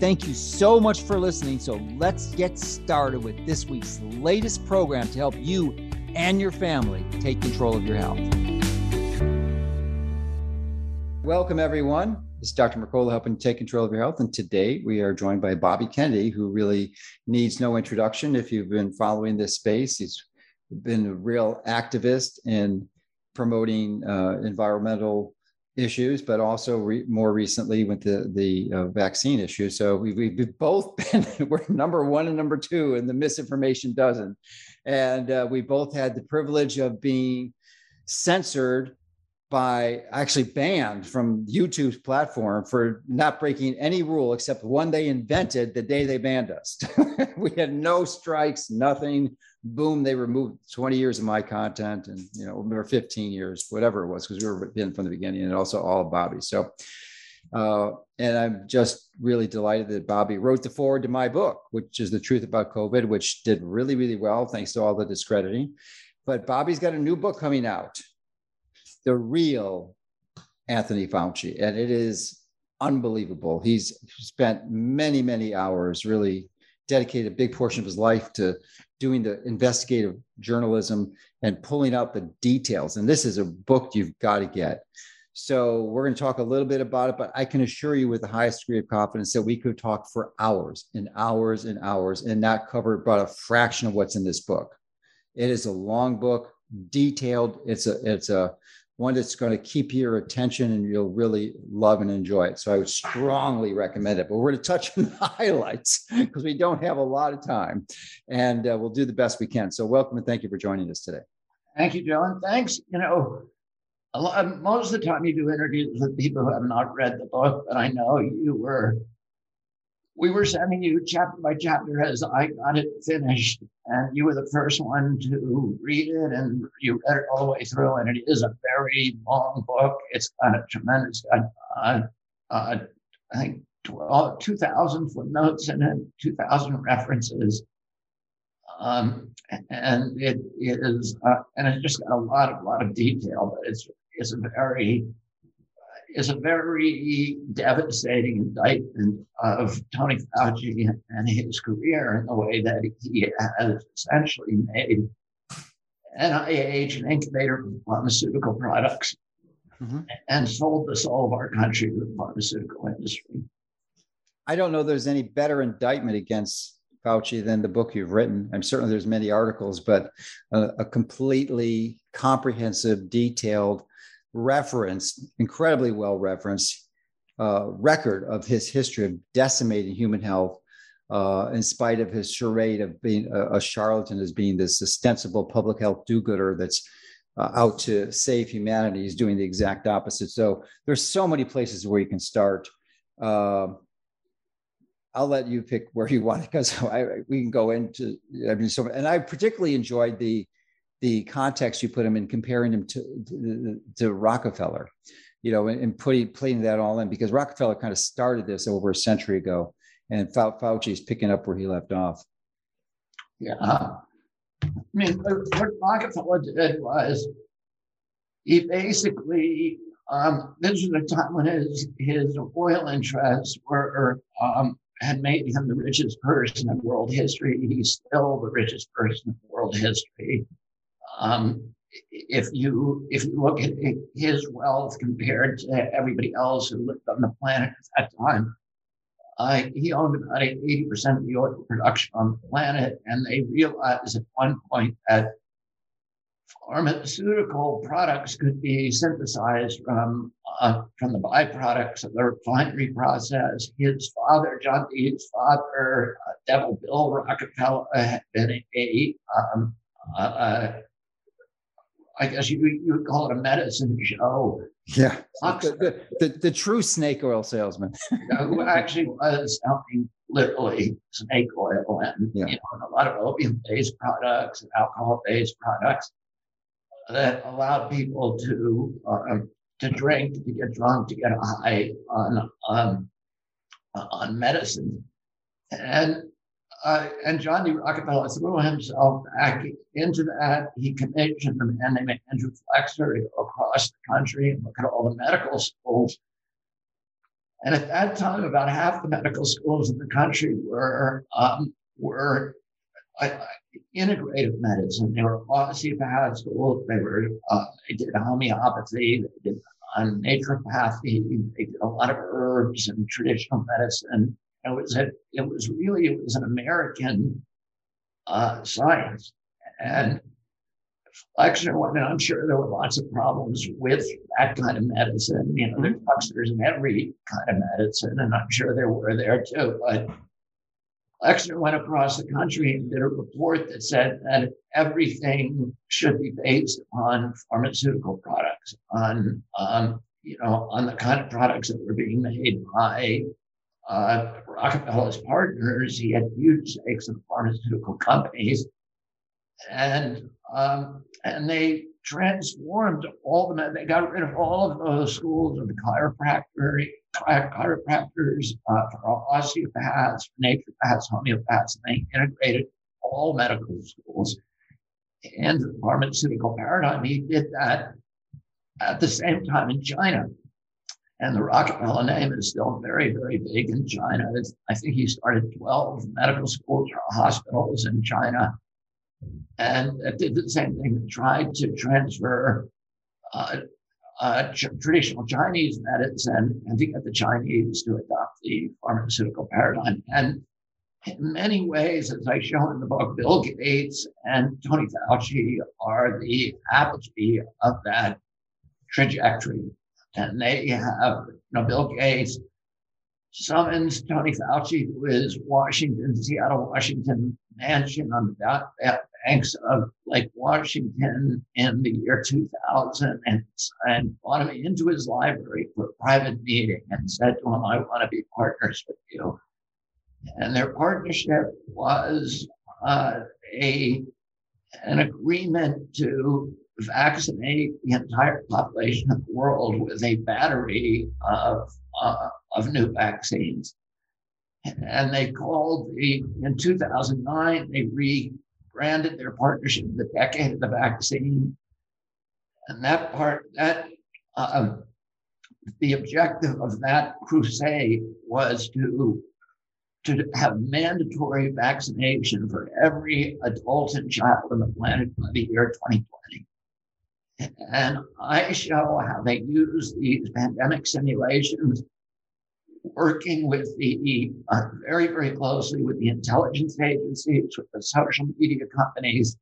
Thank you so much for listening. So let's get started with this week's latest program to help you and your family take control of your health. Welcome, everyone. This is Dr. Mercola helping take control of your health. And today we are joined by Bobby Kennedy, who really needs no introduction if you've been following this space. He's been a real activist in promoting uh, environmental issues, but also re- more recently with the the uh, vaccine issue. So we've, we've both been we're number one and number two in the misinformation dozen, and uh, we both had the privilege of being censored by actually banned from YouTube's platform for not breaking any rule except one they invented the day they banned us. we had no strikes, nothing boom, they removed 20 years of my content and, you know, or 15 years, whatever it was, because we were in from the beginning and also all of Bobby. So, uh, and I'm just really delighted that Bobby wrote the forward to my book, which is The Truth About COVID, which did really, really well, thanks to all the discrediting. But Bobby's got a new book coming out, The Real Anthony Fauci, and it is unbelievable. He's spent many, many hours really dedicated a big portion of his life to doing the investigative journalism and pulling out the details. And this is a book you've got to get. So we're going to talk a little bit about it, but I can assure you with the highest degree of confidence that we could talk for hours and hours and hours and not cover but a fraction of what's in this book. It is a long book, detailed. It's a it's a one that's going to keep your attention and you'll really love and enjoy it. So I would strongly recommend it. But we're going to touch on the highlights because we don't have a lot of time and uh, we'll do the best we can. So welcome and thank you for joining us today. Thank you, Dylan. Thanks. You know, lot, most of the time you do interviews with people who have not read the book, but I know you were we were sending you chapter by chapter as I got it finished, and you were the first one to read it, and you read it all the way through. And it is a very long book. It's got a tremendous, uh, uh, I think, 12, 2,000 footnotes in it, 2,000 references. Um, and it is, uh, and it's just got a lot, of lot of detail, but it's it's a very is a very devastating indictment of Tony Fauci and his career in the way that he has essentially made NIH an incubator of pharmaceutical products mm-hmm. and sold the soul of our country to the pharmaceutical industry. I don't know there's any better indictment against Fauci than the book you've written. I'm certainly there's many articles, but a, a completely comprehensive, detailed referenced, incredibly well referenced, uh, record of his history of decimating human health, uh, in spite of his charade of being a, a, charlatan as being this ostensible public health do-gooder that's uh, out to save humanity. He's doing the exact opposite. So there's so many places where you can start. Uh, I'll let you pick where you want because I, we can go into. I mean, so and I particularly enjoyed the the context you put him in, comparing him to, to, to Rockefeller, you know, and, and putting putting that all in because Rockefeller kind of started this over a century ago, and Fauci is picking up where he left off. Yeah, I mean, what Rockefeller did was he basically um, this was a time when his his oil interests were um, had made him the richest person in world history. He's still the richest person in world history. Um, if you if you look at his wealth compared to everybody else who lived on the planet at that time, uh, he owned about 80% of the oil production on the planet. And they realized at one point that pharmaceutical products could be synthesized from, uh, from the byproducts of the refinery process. His father, John D's father, uh, Devil Bill Rockefeller, had been a, um, uh, I guess you, you would call it a medicine show. Yeah. The, the, the, the, true snake oil salesman. who actually was selling literally snake oil and yeah. you know and a lot of opium-based products and alcohol-based products that allowed people to uh, to drink, to get drunk, to get high on um, on medicine, and uh, and John D. Rockefeller threw himself back into that. He commissioned a man named Andrew Flexner to go across the country and look at all the medical schools. And at that time, about half the medical schools in the country were um, were uh, integrative medicine. They were osteopath schools. They were uh, they did homeopathy. They did uh, naturopathy. They did a lot of herbs and traditional medicine it was a, it was really it was an American uh, science, and Flexner. went, And I'm sure there were lots of problems with that kind of medicine. You know, there's hucksters in every kind of medicine, and I'm sure there were there too. But Flexner went across the country and did a report that said that everything should be based on pharmaceutical products, on um, you know, on the kind of products that were being made by uh, Rockefeller's partners, he had huge stakes in pharmaceutical companies, and um, and they transformed all the they got rid of all of those schools of the chiropractor, chiropractors, uh, for osteopaths, naturopaths, homeopaths, and they integrated all medical schools into the pharmaceutical paradigm. He did that at the same time in China. And the Rockefeller name is still very, very big in China. It's, I think he started 12 medical schools or hospitals in China. And did the same thing, tried to transfer uh, uh, ch- traditional Chinese medicine and to get the Chinese to adopt the pharmaceutical paradigm. And in many ways, as I show in the book, Bill Gates and Tony Fauci are the apogee of that trajectory and they have you know, Bill Gates summons Tony Fauci to his Washington, Seattle, Washington mansion on the banks of Lake Washington in the year 2000 and, and brought him into his library for a private meeting and said to him, I want to be partners with you. And their partnership was uh, a an agreement to vaccinate the entire population of the world with a battery of, uh, of new vaccines. And they called the, in 2009, they rebranded their partnership the Decade of the Vaccine. And that part, that, uh, the objective of that crusade was to to have mandatory vaccination for every adult and child on the planet by the year 2020. And I show how they use these pandemic simulations, working with the uh, very, very closely with the intelligence agencies, with the social media companies,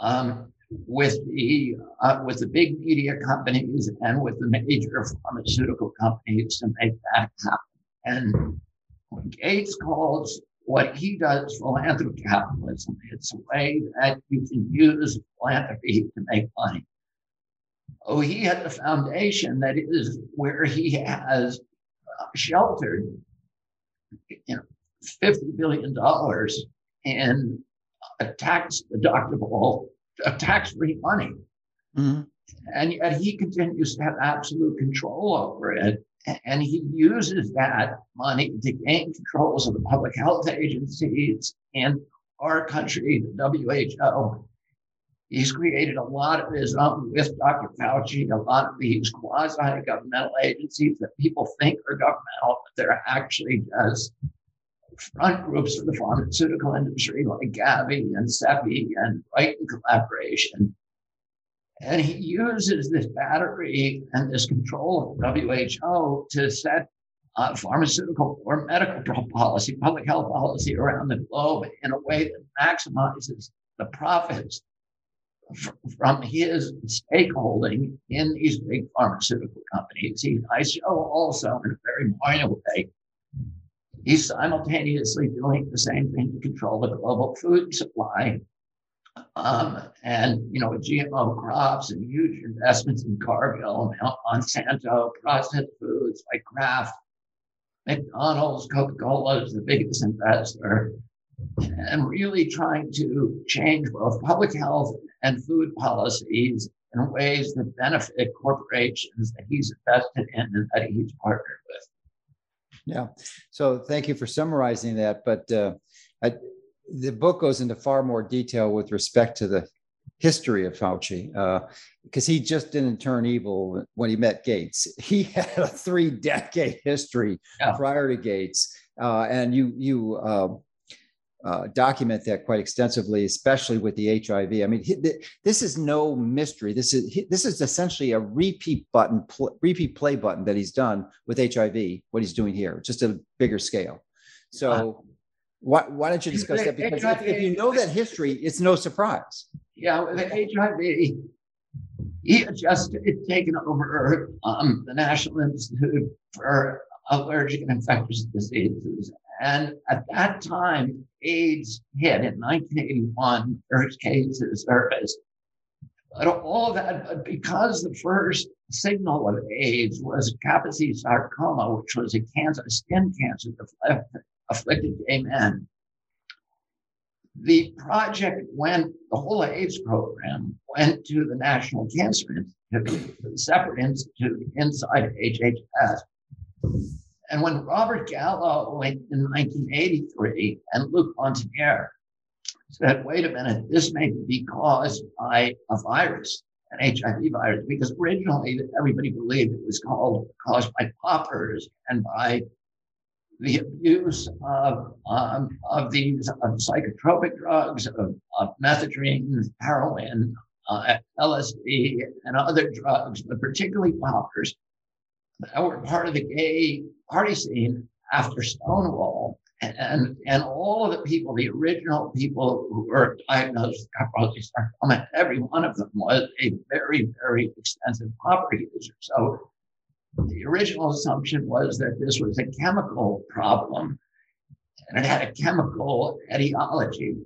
um, with the uh, with the big media companies, and with the major pharmaceutical companies to make that happen. And Gates calls what he does philanthropy capitalism. It's a way that you can use philanthropy to make money. Oh, he had a foundation that is where he has sheltered, you know, fifty billion dollars in a tax deductible, a tax-free money, mm-hmm. and yet he continues to have absolute control over it. And he uses that money to gain controls of the public health agencies in our country, the WHO, He's created a lot of his own with Dr. Fauci, a lot of these quasi governmental agencies that people think are governmental, but they're actually just front groups of the pharmaceutical industry like Gavi and CEPI and Brighton Collaboration. And he uses this battery and this control of WHO to set uh, pharmaceutical or medical policy, public health policy around the globe in a way that maximizes the profits from his stakeholding in these big pharmaceutical companies. He, I show also in a very minor way, he's simultaneously doing the same thing to control the global food supply. Um, and, you know, GMO crops and huge investments in Cargill, Monsanto, processed foods like Kraft, McDonald's, Coca Cola is the biggest investor, and really trying to change both public health and food policies in ways that benefit corporations that he's invested in and that he's partnered with. Yeah. So thank you for summarizing that. But uh, I, the book goes into far more detail with respect to the history of Fauci, because uh, he just didn't turn evil when he met Gates. He had a three-decade history yeah. prior to Gates, uh, and you you um, uh, document that quite extensively, especially with the HIV. I mean, this is no mystery. This is this is essentially a repeat button, pl- repeat play button that he's done with HIV. What he's doing here, just a bigger scale. So, uh, why why don't you discuss that? Because if, if, you know that history, it's no surprise. Yeah, with HIV, he had just taken over um, the National Institute for Allergic and Infectious Diseases and at that time, AIDS hit in 1981, first cases surfaced. But all of that, because the first signal of AIDS was Kaposi sarcoma, which was a cancer, skin cancer that afflicted gay men. The project went, the whole AIDS program went to the National Cancer Institute, a separate institute inside HHS. And when Robert Gallo in 1983 and Luc Montagnier said, wait a minute, this may be caused by a virus, an HIV virus, because originally everybody believed it was called, caused by poppers and by the abuse of, um, of these of psychotropic drugs, of, of methadone, heroin, uh, LSD, and other drugs, but particularly poppers that were part of the gay party scene after Stonewall. And, and all of the people, the original people who were diagnosed with sarcoma, every one of them was a very, very extensive popper user. So the original assumption was that this was a chemical problem and it had a chemical etiology.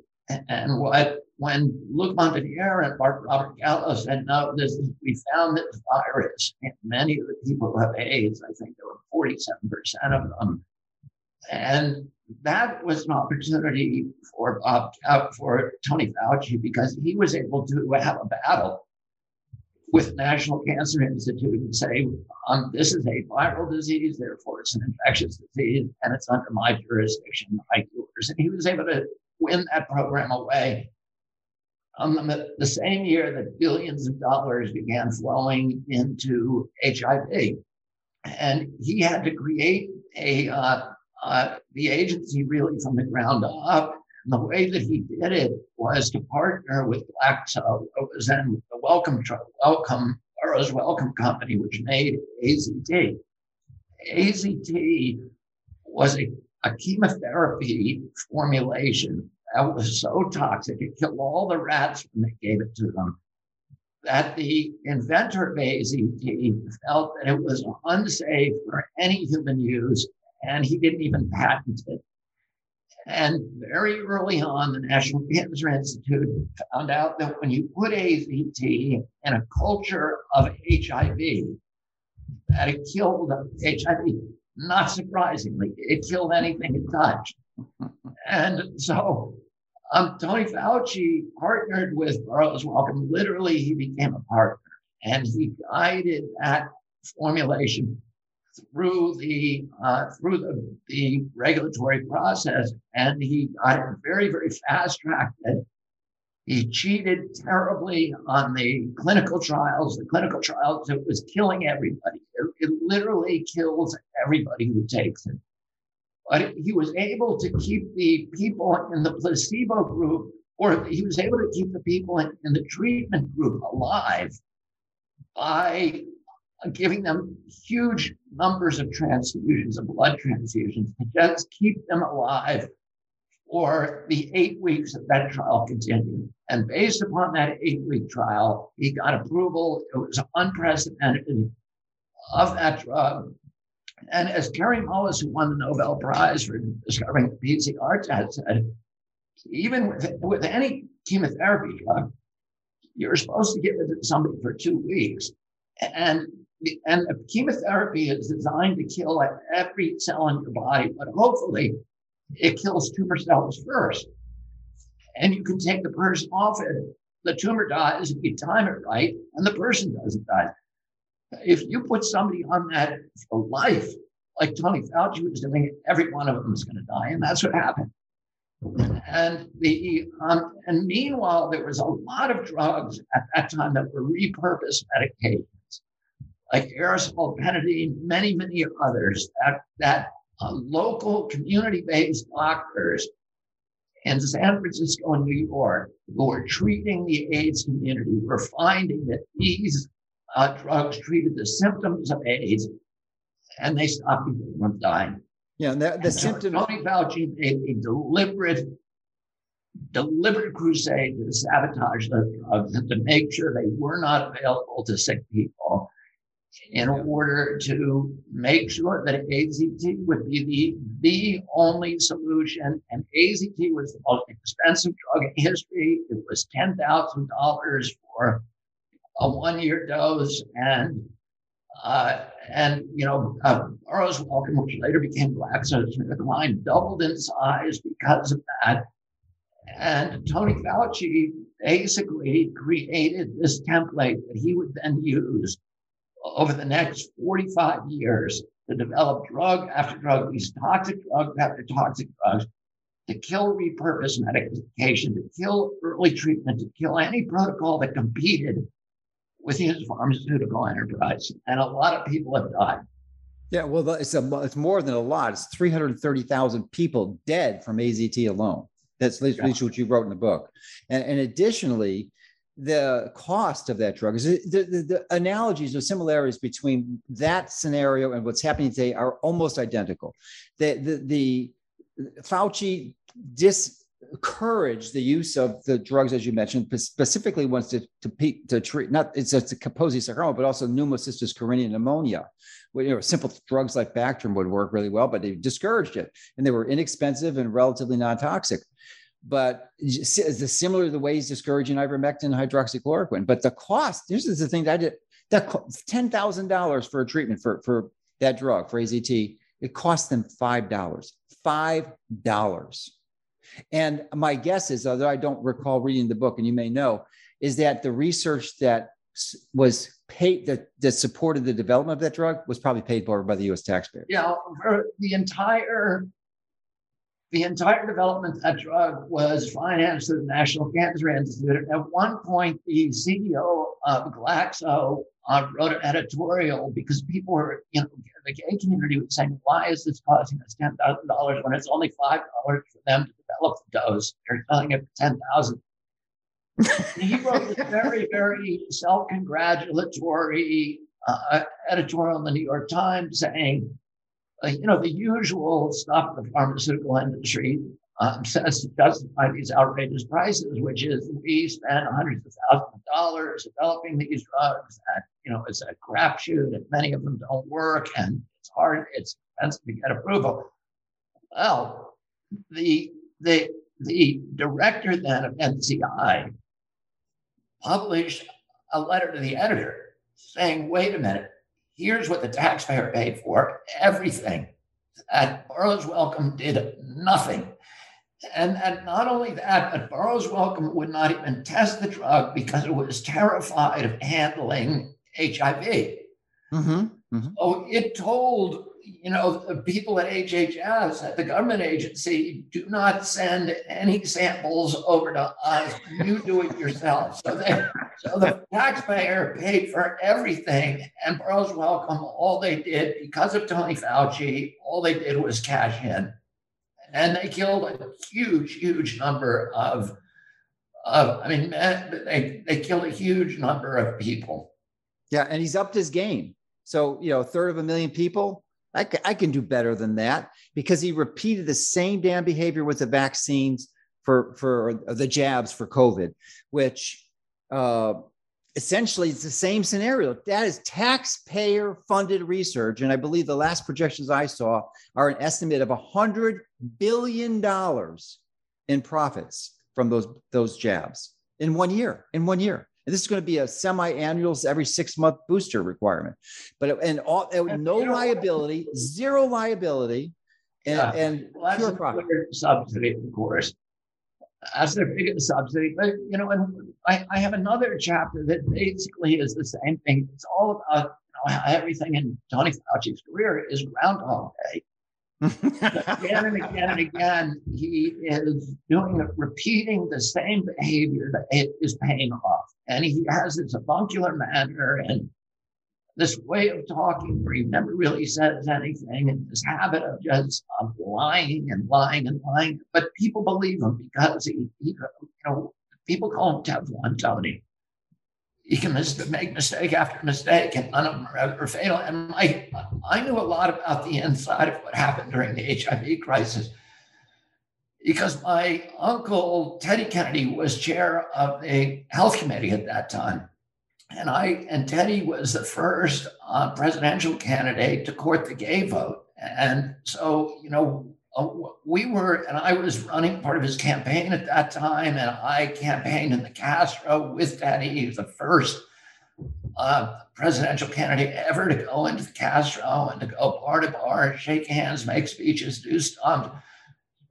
And what when Luc Montagnier and Robert Gallo said, no, this is, we found this virus in many of the people who have AIDS, I think there were 47% of them. And that was an opportunity for Bob, uh, for Tony Fauci because he was able to have a battle with National Cancer Institute and say, um, this is a viral disease, therefore it's an infectious disease, and it's under my jurisdiction, like yours. And he was able to win that program away um, the same year that billions of dollars began flowing into HIV. And he had to create a uh, uh, the agency really from the ground up. And the way that he did it was to partner with Glaxo, it was then the Wellcome Wellcome Burroughs Wellcome Company, which made AZT. AZT was a, a chemotherapy formulation that was so toxic, it killed all the rats when they gave it to them, that the inventor of AZT felt that it was unsafe for any human use, and he didn't even patent it. And very early on, the National Cancer Institute found out that when you put AZT in a culture of HIV, that it killed HIV. Not surprisingly, it killed anything it touched. And so um, Tony Fauci partnered with Burroughs Wellcome. Literally, he became a partner and he guided that formulation through the uh, through the, the regulatory process, and he got it very, very fast tracked. He cheated terribly on the clinical trials. The clinical trials, it was killing everybody. It, it literally kills everybody who takes it. But he was able to keep the people in the placebo group, or he was able to keep the people in, in the treatment group alive by giving them huge numbers of transfusions, of blood transfusions, to just keep them alive for the eight weeks that that trial continued. And based upon that eight week trial, he got approval. It was unprecedented of that drug. And as Kary Mullis, who won the Nobel Prize for discovering PCR test, said, even with, with any chemotherapy drug, you're supposed to give it to somebody for two weeks. And and chemotherapy is designed to kill every cell in your body, but hopefully it kills tumor cells first. And you can take the person off it. The tumor dies if you time it right, and the person doesn't die. If you put somebody on that for life, like Tony Fauci was doing, every one of them is going to die, and that's what happened. And the um, and meanwhile, there was a lot of drugs at that time that were repurposed medications, like aerosol pentamidine, many many others that that uh, local community-based doctors in San Francisco and New York who were treating the AIDS community were finding that these uh, drugs treated the symptoms of AIDS and they stopped people from dying. Yeah, and the, the symptoms. Tony Fauci made a deliberate, deliberate crusade to sabotage the drugs and to make sure they were not available to sick people in order to make sure that AZT would be the, the only solution. And AZT was the most expensive drug in history. It was $10,000 for a one year dose. And uh, and, you know, uh, Burroughs Wellcome, which later became GlaxoSmithKline, doubled in size because of that. And Tony Fauci basically created this template that he would then use over the next 45 years to develop drug after drug, these toxic drugs after toxic drugs, to kill repurposed medication, to kill early treatment, to kill any protocol that competed with his pharmaceutical enterprise. And a lot of people have died. Yeah, well, it's a, it's more than a lot. It's 330,000 people dead from AZT alone. That's at least what you wrote in the book. And, and additionally, the cost of that drug is the, the, the, analogies or similarities between that scenario and what's happening today are almost identical. The, the, the Fauci encourage the use of the drugs, as you mentioned, specifically ones to, to, to treat, not it's a Kaposi sarcoma, but also pneumocystis carinii pneumonia. Well, you know, simple drugs like Bactrim would work really well, but they discouraged it and they were inexpensive and relatively non-toxic. But the similar to the ways discouraging ivermectin, hydroxychloroquine, but the cost, this is the thing that I did, that $10,000 for a treatment for, for that drug, for AZT, it cost them $5, $5 and my guess is, although I don't recall reading the book, and you may know, is that the research that was paid that, that supported the development of that drug was probably paid for by the U.S. taxpayer. Yeah, the entire the entire development of that drug was financed through the National Cancer Institute. At one point, the CEO of Glaxo uh, wrote an editorial because people were, you know, the gay community was saying, why is this costing us $10,000 when it's only $5 for them to develop the dose? They're selling it for 10000 He wrote a very, very self congratulatory uh, editorial in the New York Times saying, uh, you know, the usual stuff the pharmaceutical industry um, says to justify these outrageous prices, which is we spend hundreds of thousands of dollars developing these drugs that, you know, it's a crapshoot and many of them don't work and it's hard, it's expensive to get approval. Well, the, the, the director then of NCI published a letter to the editor saying, wait a minute, here's what the taxpayer paid for everything. And Burroughs Wellcome did nothing. And, and not only that, but Burroughs Wellcome would not even test the drug because it was terrified of handling HIV. Mm-hmm, mm-hmm. So it told you know, the people at HHS, at the government agency, do not send any samples over to us. You do it yourself. So, they, so the taxpayer paid for everything. And Burroughs Wellcome, all they did, because of Tony Fauci, all they did was cash in. And they killed a huge, huge number of, of I mean, they, they killed a huge number of people. Yeah, and he's upped his game. So, you know, a third of a million people, I, c- I can do better than that because he repeated the same damn behavior with the vaccines for for the jabs for COVID, which uh, essentially it's the same scenario. That is taxpayer funded research, and I believe the last projections I saw are an estimate of a hundred billion dollars in profits from those those jabs in one year. In one year, And this is going to be a semi-annuals every six-month booster requirement. But and all and no liability, zero liability, and, yeah. and well, pure profit. Subsidy, of course. That's their biggest subsidy. But you know, and I, I have another chapter that basically is the same thing. It's all about you know, everything in Tony Fauci's career is Groundhog Day again and again and again, he is doing repeating the same behavior that is paying off. And he has this avuncular manner and this way of talking where he never really says anything and this habit of just of lying and lying and lying. But people believe him because he, he you know, people call him Teflon Tony He can mis- make mistake after mistake, and none of them are ever fatal. And I, I knew a lot about the inside of what happened during the HIV crisis because my uncle Teddy Kennedy was chair of the health committee at that time, and I and Teddy was the first uh, presidential candidate to court the gay vote. And so, you know, uh, we were, and I was running part of his campaign at that time, and I campaigned in the Castro with Teddy. He was the first uh, presidential candidate ever to go into the Castro and to go bar to bar, shake hands, make speeches, do stuff,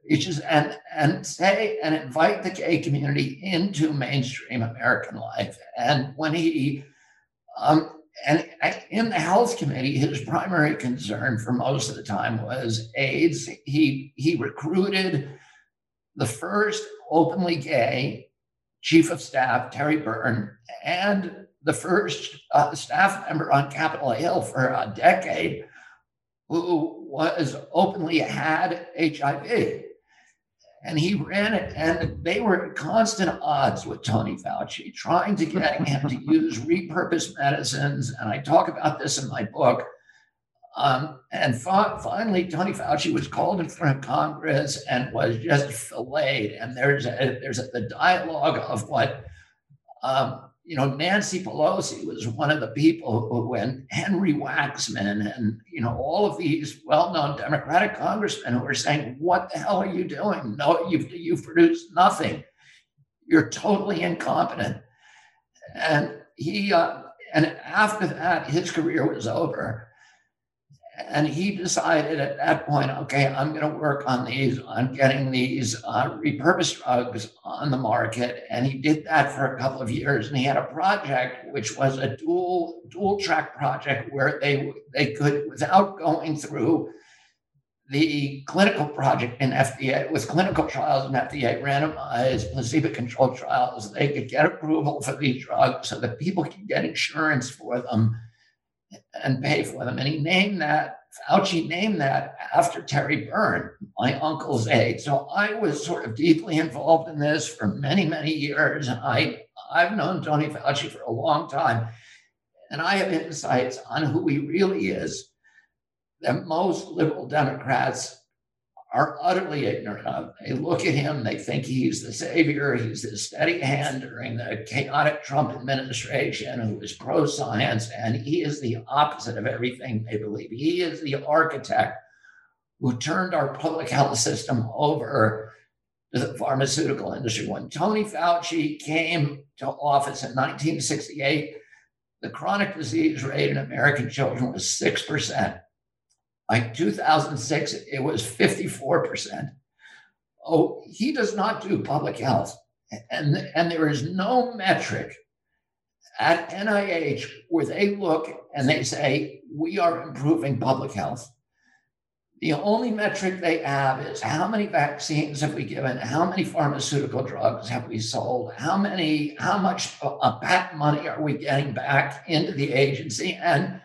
and and say and invite the gay community into mainstream American life. And when he um, and in the health committee, his primary concern for most of the time was AIDS. He he recruited the first openly gay chief of staff, Terry Beirn, and the first uh, staff member on Capitol Hill for a decade who was openly had HIV and he ran it, and they were at constant odds with Tony Fauci, trying to get him to use repurposed medicines. And I talk about this in my book. Um, and fa- finally, Tony Fauci was called in front of Congress and was just filleted. And there's a, there's a, the dialogue of what um, you know, Nancy Pelosi was one of the people who, when Henry Waxman and, you know, all of these well known Democratic congressmen who were saying, What the hell are you doing? No, you've, you've produced nothing. You're totally incompetent. And he, uh, and after that, his career was over. And he decided at that point, okay, I'm going to work on these, on getting these uh, repurposed drugs on the market. And he did that for a couple of years. And he had a project which was a dual dual track project where they they could, without going through the clinical project in FDA with clinical trials in FDA randomized placebo-controlled trials, they could get approval for these drugs so that people could get insurance for them and pay for them. And he named that, Fauci named that after Terry Beirn, my uncle's aide. So I was sort of deeply involved in this for many, many years. And I, I've known Tony Fauci for a long time. And I have insights on who he really is that most liberal Democrats are utterly ignorant of. They look at him, they think he's the savior, he's the steady hand during the chaotic Trump administration who is pro science, and he is the opposite of everything they believe. He is the architect who turned our public health system over to the pharmaceutical industry. When Tony Fauci came to office in 1968, the chronic disease rate in American children was 6%. Like 2006, it was 54%. Oh, he does not do public health. And, and there is no metric at NIH where they look and they say, we are improving public health. The only metric they have is how many vaccines have we given? How many pharmaceutical drugs have we sold? How many, how much uh, patent money are we getting back into the agency? And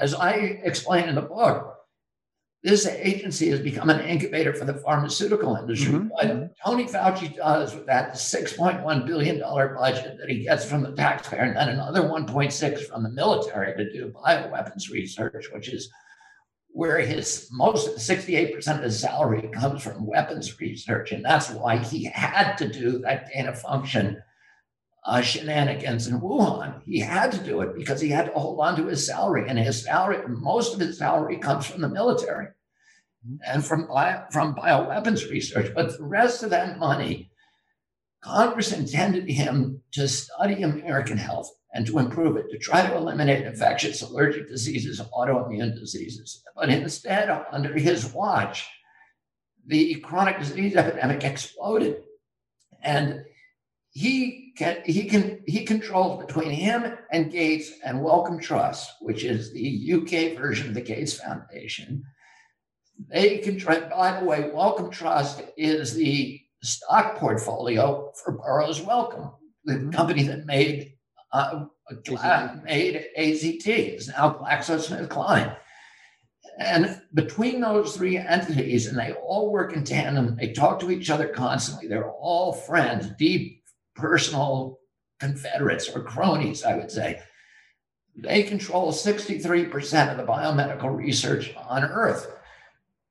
as I explain in the book, this agency has become an incubator for the pharmaceutical industry. Mm-hmm. What. Tony Fauci does with that $6.1 billion budget that he gets from the taxpayer, and then another 1.6 from the military to do bioweapons research, which is where his most 68% of his salary comes from weapons research. And that's why he had to do that gain of function uh, shenanigans in Wuhan. He had to do it because he had to hold on to his salary, and his salary, most of his salary, comes from the military and from bio, from bioweapons research. But the rest of that money Congress intended him to study American health and to improve it, to try to eliminate infectious allergic diseases, autoimmune diseases. But instead, under his watch, the chronic disease epidemic exploded. And he can he can he controls between him and Gates and Wellcome Trust, which is the UK version of the Gates Foundation. They control. By the way, Wellcome Trust is the stock portfolio for Burroughs Wellcome, the mm-hmm. company that made uh, made AZT. is now GlaxoSmithKline. And between those three entities, and they all work in tandem, they talk to each other constantly. They're all friends, deep personal confederates or cronies, I would say. They control 63% of the biomedical research on Earth.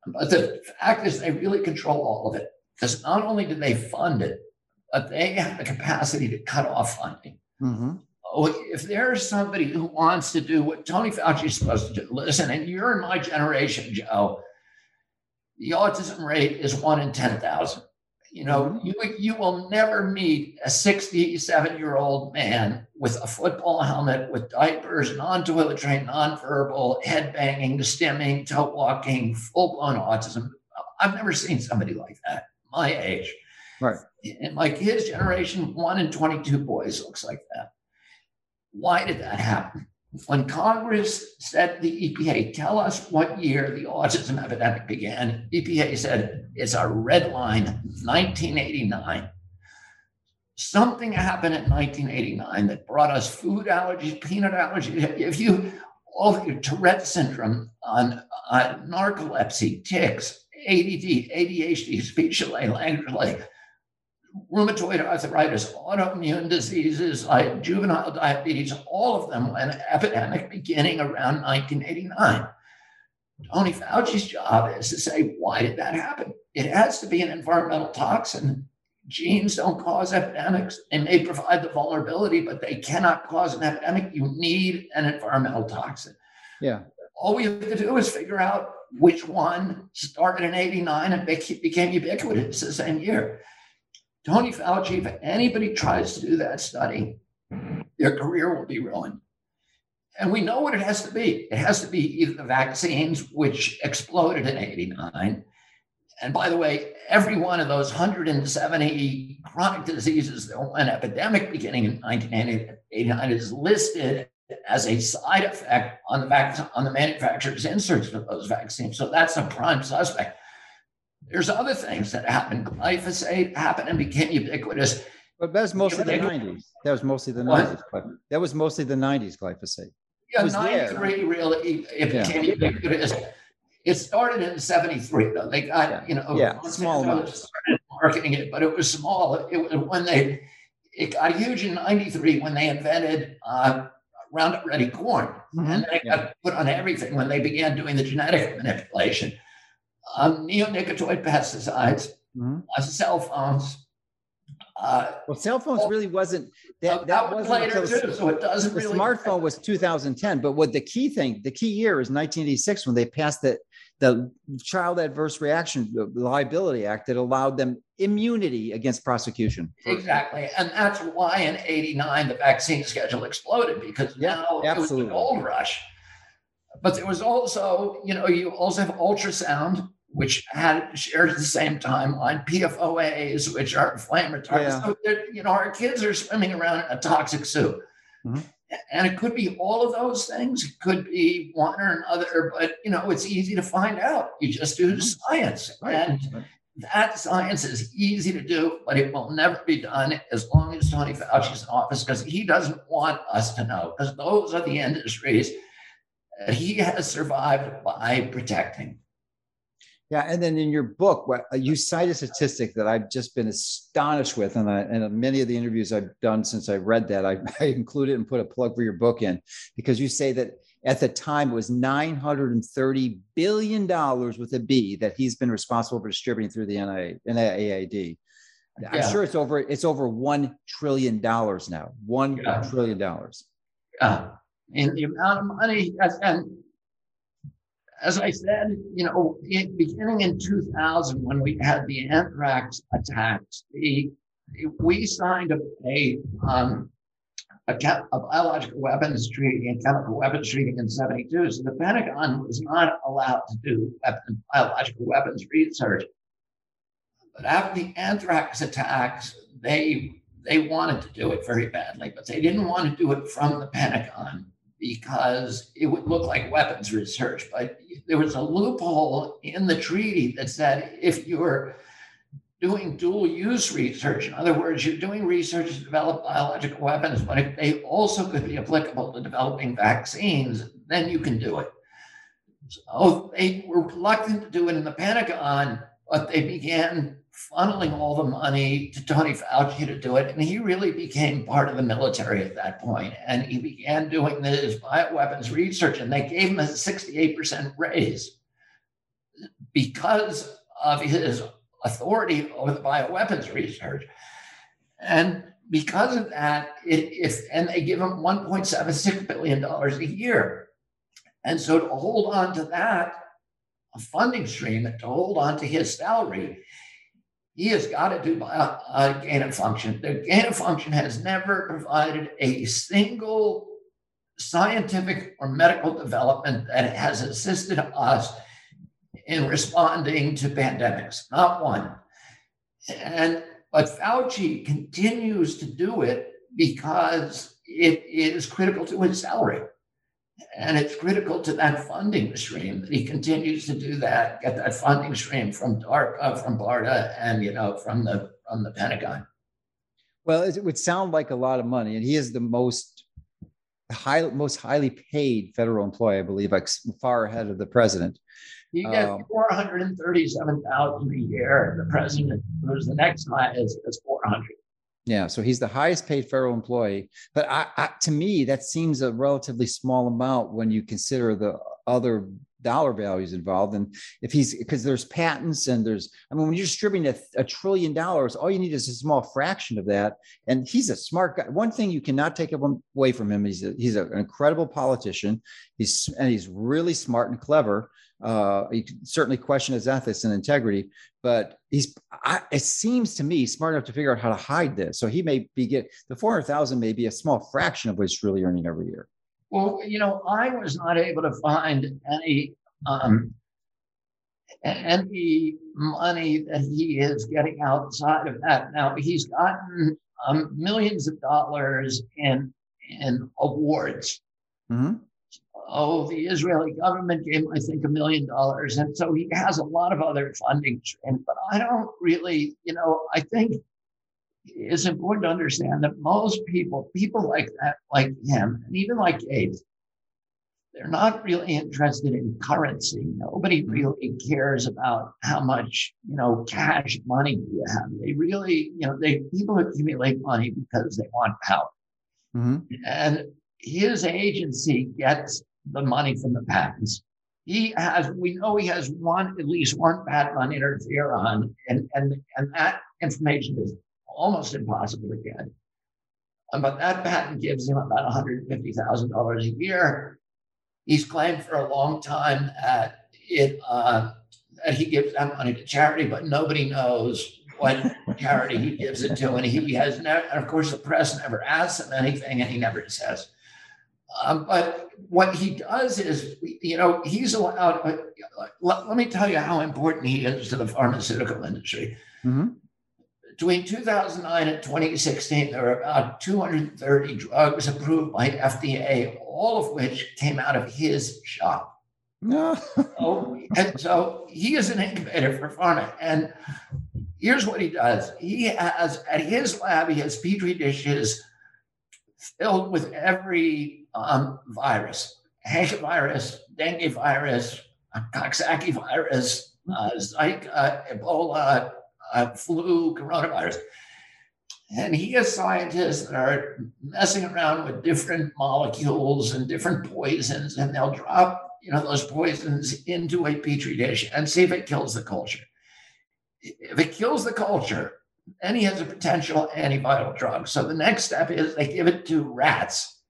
But the fact is, they really control all of it because not only do they fund it, but they have the capacity to cut off funding. Mm-hmm. Oh, if there's somebody who wants to do what Tony Fauci is supposed to do, listen, and you're in my generation, Joe, the autism rate is one in 10,000. You know, mm-hmm. you, you will never meet a 67 year old man with a football helmet, with diapers, non toilet trained, non verbal, head banging, stimming, toe walking, full blown autism. I've never seen somebody like that, my age. Right. And like his generation, one in 22 boys looks like that. Why did that happen? When Congress said the EPA, tell us what year the autism epidemic began, EPA said it's a red line, 1989. Something happened in 1989 that brought us food allergies, peanut allergies. If you, all your Tourette syndrome, on, on narcolepsy, tics, ADD, ADHD, speech delay, language delay, rheumatoid arthritis, autoimmune diseases like juvenile diabetes, all of them went epidemic beginning around 1989. Tony Fauci's job is to say, why did that happen? It has to be an environmental toxin. Genes don't cause epidemics. They may provide the vulnerability, but they cannot cause an epidemic. You need an environmental toxin. Yeah. All we have to do is figure out which one started in 89 and became ubiquitous the same year. Tony Fauci, if anybody tries to do that study, their career will be ruined. And we know what it has to be. It has to be either the vaccines, which exploded in 89. And by the way, every one of those 170 chronic diseases that went epidemic beginning in 1989 is listed as a side effect on the vac- on the manufacturer's inserts of those vaccines. So that's a prime suspect. There's other things that happened. Glyphosate happened and became ubiquitous. But that was mostly the 90s. That was mostly the 90s. That was mostly the 90s glyphosate. Yeah, 93 there. really it yeah. became ubiquitous. It started in 73, though. They got, yeah. you know, yeah, small amounts. marketing it, but it was small. It was when they it got huge in 93 when they invented uh, Roundup Ready corn. Mm-hmm. And then it yeah. got put on everything when they began doing the genetic manipulation um, neonicotinoid pesticides, mm-hmm. uh, cell phones. Uh, well, cell phones really wasn't that. That, wasn't later too, so it doesn't. The really smartphone was 2010, but what the key thing, the key year is 1986 when they passed the the Child Adverse Reaction Liability Act that allowed them immunity against prosecution. Exactly, and that's why in '89 the vaccine schedule exploded because yeah, now absolutely. it was an gold rush. But there was also, you know, you also have ultrasound, which had shared at the same timeline, PFOAs, which are flame retardants. Yeah. So you know, our kids are swimming around in a toxic soup. Mm-hmm. And it could be all of those things. It could be one or another, but you know, it's easy to find out. You just do mm-hmm. science. Right. And right. that science is easy to do, but it will never be done as long as Tony Fauci's in office because he doesn't want us to know, because those are the industries that he has survived by protecting. Yeah, and then in your book, uh, you cite a statistic that I've just been astonished with, and, I, and many of the interviews I've done since I read that, I, I included and put a plug for your book in because you say that at the time it was 930 billion dollars with a B that he's been responsible for distributing through the NIA, NIAID. I'm yeah. sure it's over it's over one trillion dollars now. One yeah. trillion dollars. Yeah and the amount of money. And as I said, you know, beginning in 2000, when we had the anthrax attacks, the we signed a, a, um, a, a, biological weapons treaty and chemical weapons treaty in 72. So the Pentagon was not allowed to do weapon, biological weapons research. But after the anthrax attacks, they they wanted to do it very badly, but they didn't want to do it from the Pentagon because it would look like weapons research. But there was a loophole in the treaty that said if you're doing dual use research, in other words, you're doing research to develop biological weapons, but if they also could be applicable to developing vaccines, then you can do it. So they were reluctant to do it in the Pentagon, but they began funneling all the money to Tony Fauci to do it. And he really became part of the military at that point. And he began doing this bioweapons research, and they gave him a 68% raise because of his authority over the bioweapons research. And because of that, it, if and they give him 1.76 billion dollars a year. And so to hold on to that, funding stream, to hold on to his salary, he has got to do a, gain of function. The gain of function has never provided a single scientific or medical development that has assisted us in responding to pandemics, not one. And but Fauci continues to do it because it is critical to his salary. And it's critical to that funding stream that he continues to do that, get that funding stream from DARPA, uh, from BARDA, and you know from the from the Pentagon. Well, it would sound like a lot of money, and he is the most high, most highly paid federal employee, I believe, like far ahead of the president. He gets um, four hundred and thirty-seven thousand a year. The president, who's the next highest, is four hundred. Yeah, so he's the highest paid federal employee. But I, I, to me, that seems a relatively small amount when you consider the other dollar values involved. And if he's because there's patents and there's, I mean, when you're distributing a, a, trillion dollars, all you need is a small fraction of that. And he's a smart guy. One thing you cannot take away from him, he's a, he's an incredible politician. He's and he's really smart and clever. Uh, you can certainly question his ethics and integrity, but he's, I, it seems to me, smart enough to figure out how to hide this. So he may be get the 400,000 may be a small fraction of what he's really earning every year. Well, you know, I was not able to find any, um, any money that he is getting outside of that. Now he's gotten um, millions of dollars in in awards. Mm-hmm oh, the Israeli government gave him, I think, a million dollars. And so he has a lot of other funding streams. But I don't really, you know, I think it's important to understand that most people, people like that, like him, and even like Gates, they're not really interested in currency. Nobody mm-hmm. really cares about how much, you know, cash money you have. They really, you know, they people accumulate money because they want power. Mm-hmm. And his agency gets the money from the patents. He has, we know he has one, at least one patent on interferon, and, and, and that information is almost impossible to get. Um, but that patent gives him about $150,000 a year. He's claimed for a long time that it uh, that he gives that money to charity, but nobody knows what charity he gives it to, and he has never. And of course, the press never asks him anything, and he never says. Um, but what he does is, you know, he's allowed. Uh, let, let, me tell you how important he is to the pharmaceutical industry. Mm-hmm. Between 2009 and 2016, there were about 230 drugs approved by FDA, all of which came out of his shop. No. so, and so he is an incubator for pharma. And here's what he does he has at his lab, he has petri dishes filled with every um, virus hantavirus, dengue virus, Coxsackie virus, uh, Zika, Ebola, uh, flu, coronavirus. And he has scientists that are messing around with different molecules and different poisons, and they'll drop you know those poisons into a petri dish and see if it kills the culture. If it kills the culture, then he has a potential antiviral drug. So the next step is they give it to rats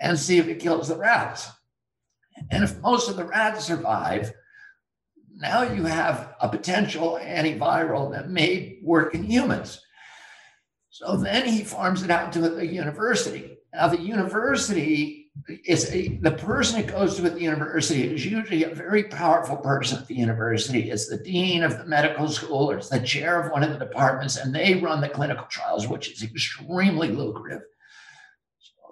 and see if it kills the rats. And if most of the rats survive, now you have a potential antiviral that may work in humans. So then he farms it out to the university. Now, the university is a, the person that goes to the university is usually a very powerful person at the university. It's the dean of the medical school or it's the chair of one of the departments, and they run the clinical trials, which is extremely lucrative.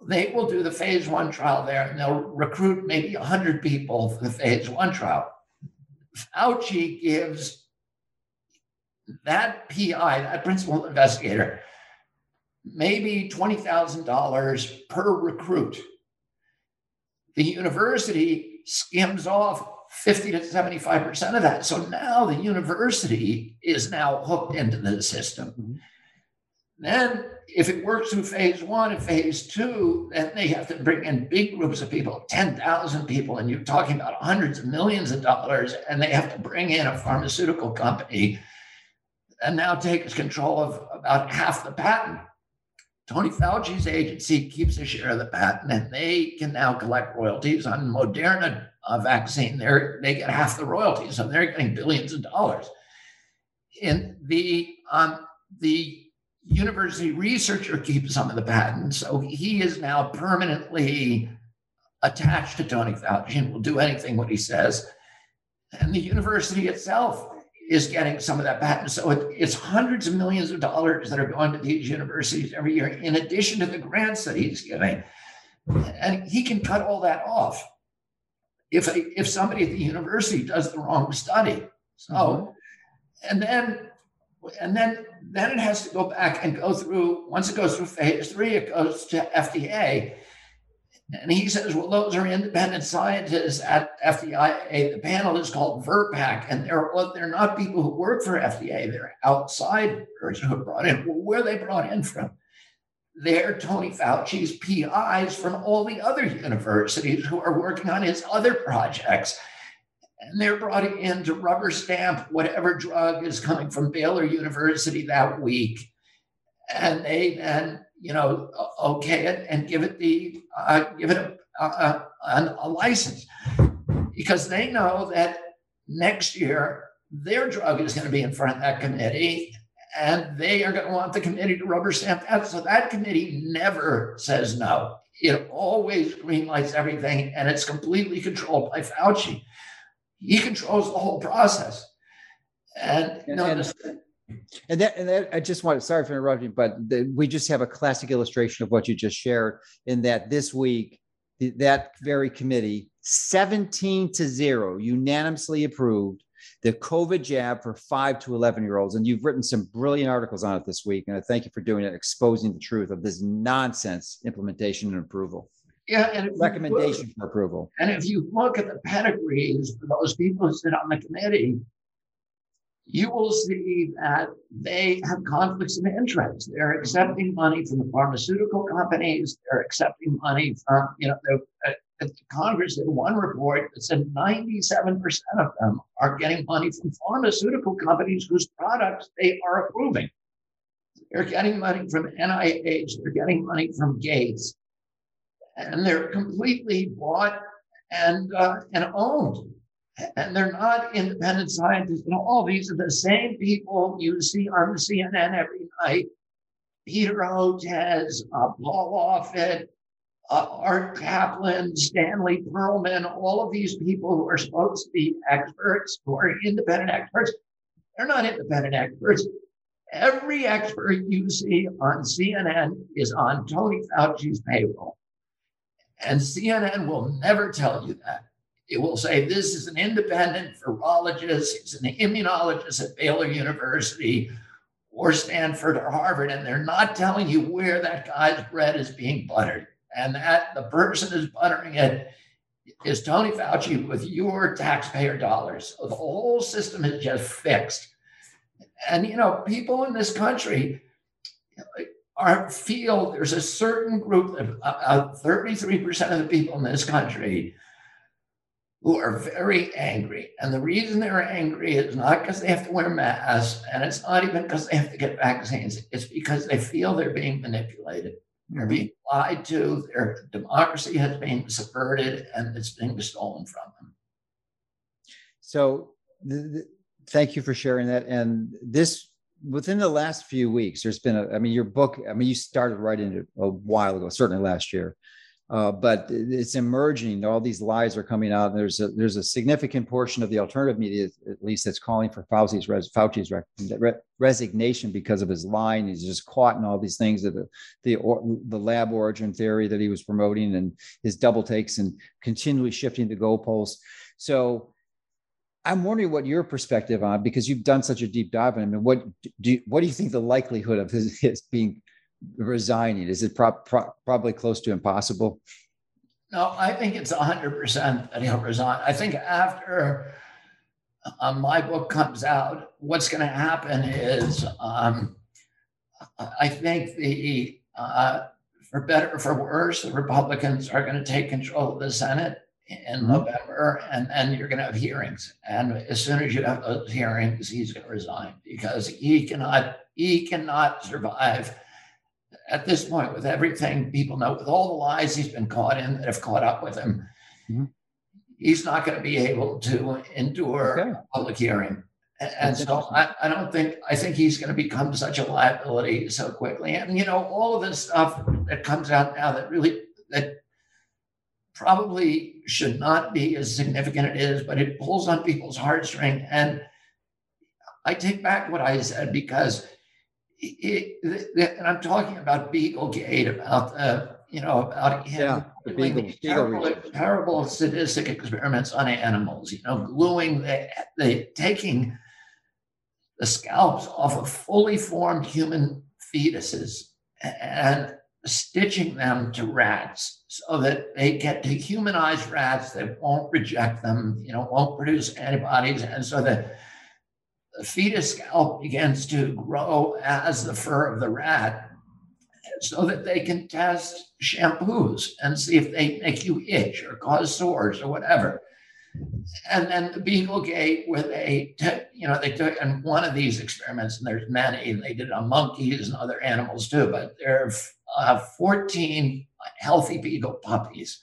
They will do the phase one trial there, and they'll recruit maybe 100 people for the phase one trial. Fauci gives that PI, that principal investigator, maybe $20,000 per recruit. The university skims off 50 to 75% of that. So now the university is now hooked into the system. Mm-hmm. Then, if it works through phase one and phase two, then they have to bring in big groups of people, 10,000 people, and you're talking about hundreds of millions of dollars, and they have to bring in a pharmaceutical company and now takes control of about half the patent. Tony Fauci's agency keeps a share of the patent, and they can now collect royalties on Moderna vaccine. They're, they get half the royalties, so they're getting billions of dollars. In the um, the university researcher keeps some of the patents, so he is now permanently attached to Tony Fauci and will do anything what he says. And the university itself is getting some of that patent. So it, it's hundreds of millions of dollars that are going to these universities every year, in addition to the grants that he's giving. And he can cut all that off if if somebody at the university does the wrong study. So, mm-hmm. and then and then then it has to go back and go through. Once it goes through phase three, it goes to FDA and he says, well, those are independent scientists at FDA. The panel is called VRBPAC, and they're well, they're not people who work for FDA. They're outsiders who are brought in. Well, where they brought in from? They're Tony Fauci's PIs from all the other universities who are working on his other projects. And they're brought in to rubber stamp whatever drug is coming from Baylor University that week. And they then you know, okay it and give it the uh, give it a, a, a, license because they know that next year their drug is going to be in front of that committee and they are going to want the committee to rubber stamp that. So that committee never says no. It always greenlights everything and it's completely controlled by Fauci. He controls the whole process. And, you know, and, and that, and that, I just want to, sorry for interrupting, but the, we just have a classic illustration of what you just shared in that this week, the, that very committee, 17 to zero, unanimously approved the COVID jab for five to 11 year olds. And you've written some brilliant articles on it this week. And I thank you for doing it, exposing the truth of this nonsense implementation and approval. Yeah, and recommendation look, for approval. And if you look at the pedigrees for those people who sit on the committee, you will see that they have conflicts of interest. They're accepting money from the pharmaceutical companies. They're accepting money from, you know, the, uh, Congress did one report that said 97% of them are getting money from pharmaceutical companies whose products they are approving. They're getting money from NIH. They're getting money from Gates. And they're completely bought and, uh, and owned and they're not independent scientists at all. These are the same people you see on CNN every night. Peter Hotez, uh, Paul Offit, uh, Art Caplan, Stanley Perlman, all of these people who are supposed to be experts, who are independent experts, they're not independent experts. Every expert you see on CNN is on Tony Fauci's payroll. And CNN will never tell you that. It will say this is an independent virologist, he's an immunologist at Baylor University or Stanford or Harvard, and they're not telling you where that guy's bread is being buttered. And that the person is buttering it is Tony Fauci with your taxpayer dollars. So the whole system is just fixed. And you know, people in this country are feel there's a certain group of uh, 33% of the people in this country who are very angry. And the reason they're angry is not because they have to wear masks, and it's not even because they have to get vaccines. It's because they feel they're being manipulated. They're being lied to. Their democracy has been subverted, and it's being stolen from them. So, the, the, thank you for sharing that. And this within the last few weeks, there's been a, I mean, your book, I mean, you started writing it a while ago, certainly last year. Uh, but it's emerging. All these lies are coming out. There's a there's a significant portion of the alternative media, at least, that's calling for Fauci's res, Fauci's re, resignation because of his lying. He's just caught in all these things that the the, or, the lab origin theory that he was promoting and his double takes and continually shifting the goalposts. So I'm wondering what your perspective on because you've done such a deep dive on him. And what do you, what do you think the likelihood of his, his being resigning? Is it pro- pro- probably close to impossible? No, I think it's 100% that he'll resign. I think after uh, my book comes out, what's going to happen is um, I think the, uh, for better or for worse, the Republicans are going to take control of the Senate in mm-hmm. November, and then you're going to have hearings. And as soon as you have those hearings, he's going to resign because he cannot he cannot survive at this point with everything people know, with all the lies he's been caught in that have caught up with him. Mm-hmm. He's not going to be able to endure okay. a public hearing. And, and so I, I don't think I think he's going to become such a liability so quickly. And you know, all of this stuff that comes out now that really that probably should not be as significant it is, but it pulls on people's heartstring. And I take back what I said because it, it, and I'm talking about Beaglegate, about uh, you know about him yeah, doing Beagle, terrible, terrible sadistic experiments on animals. You know, gluing the, the taking the scalps off of fully formed human fetuses and stitching them to rats so that they get to humanize rats that won't reject them, you know, won't produce antibodies. And so the, the fetus scalp begins to grow as the fur of the rat so that they can test shampoos and see if they make you itch or cause sores or whatever. And then the Beaglegate, where they, t- you know, they took in one of these experiments, and there's many, and they did on monkeys and other animals too, but there are uh, 14 healthy beagle puppies.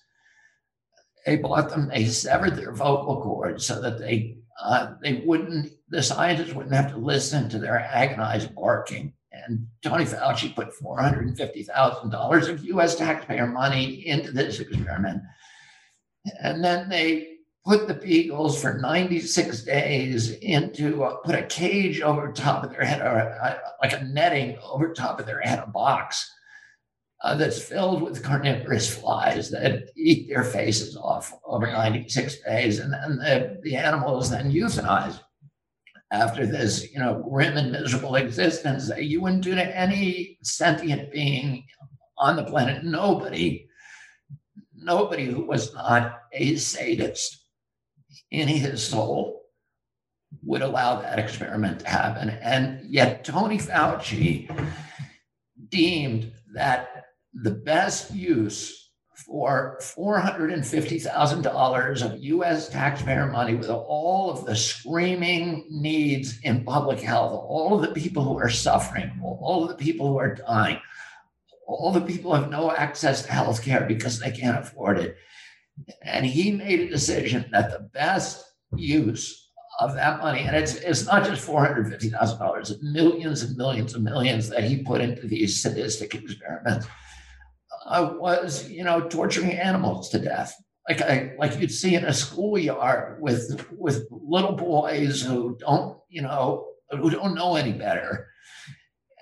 They bought them, they severed their vocal cords so that they uh, they wouldn't, the scientists wouldn't have to listen to their agonized barking. And Tony Fauci put $450,000 of US taxpayer money into this experiment. And then they put the beagles for 96 days into put a cage over top of their head or like a netting over top of their head a box uh, that's filled with carnivorous flies that eat their faces off over 96 days. And then the, the animal is then euthanized after this, you know, grim and miserable existence that you wouldn't do to any sentient being on the planet. Nobody, nobody who was not a sadist in his soul would allow that experiment to happen. And yet Tony Fauci deemed that the best use for $450,000 of US taxpayer money with all of the screaming needs in public health, all of the people who are suffering, all of the people who are dying, all the people who have no access to health care because they can't afford it. And he made a decision that the best use of that money, and it's it's not just four hundred fifty thousand dollars, millions and millions and millions that he put into these sadistic experiments uh, was, you know, torturing animals to death, like I, like you'd see in a schoolyard with with little boys who don't, you know, who don't know any better,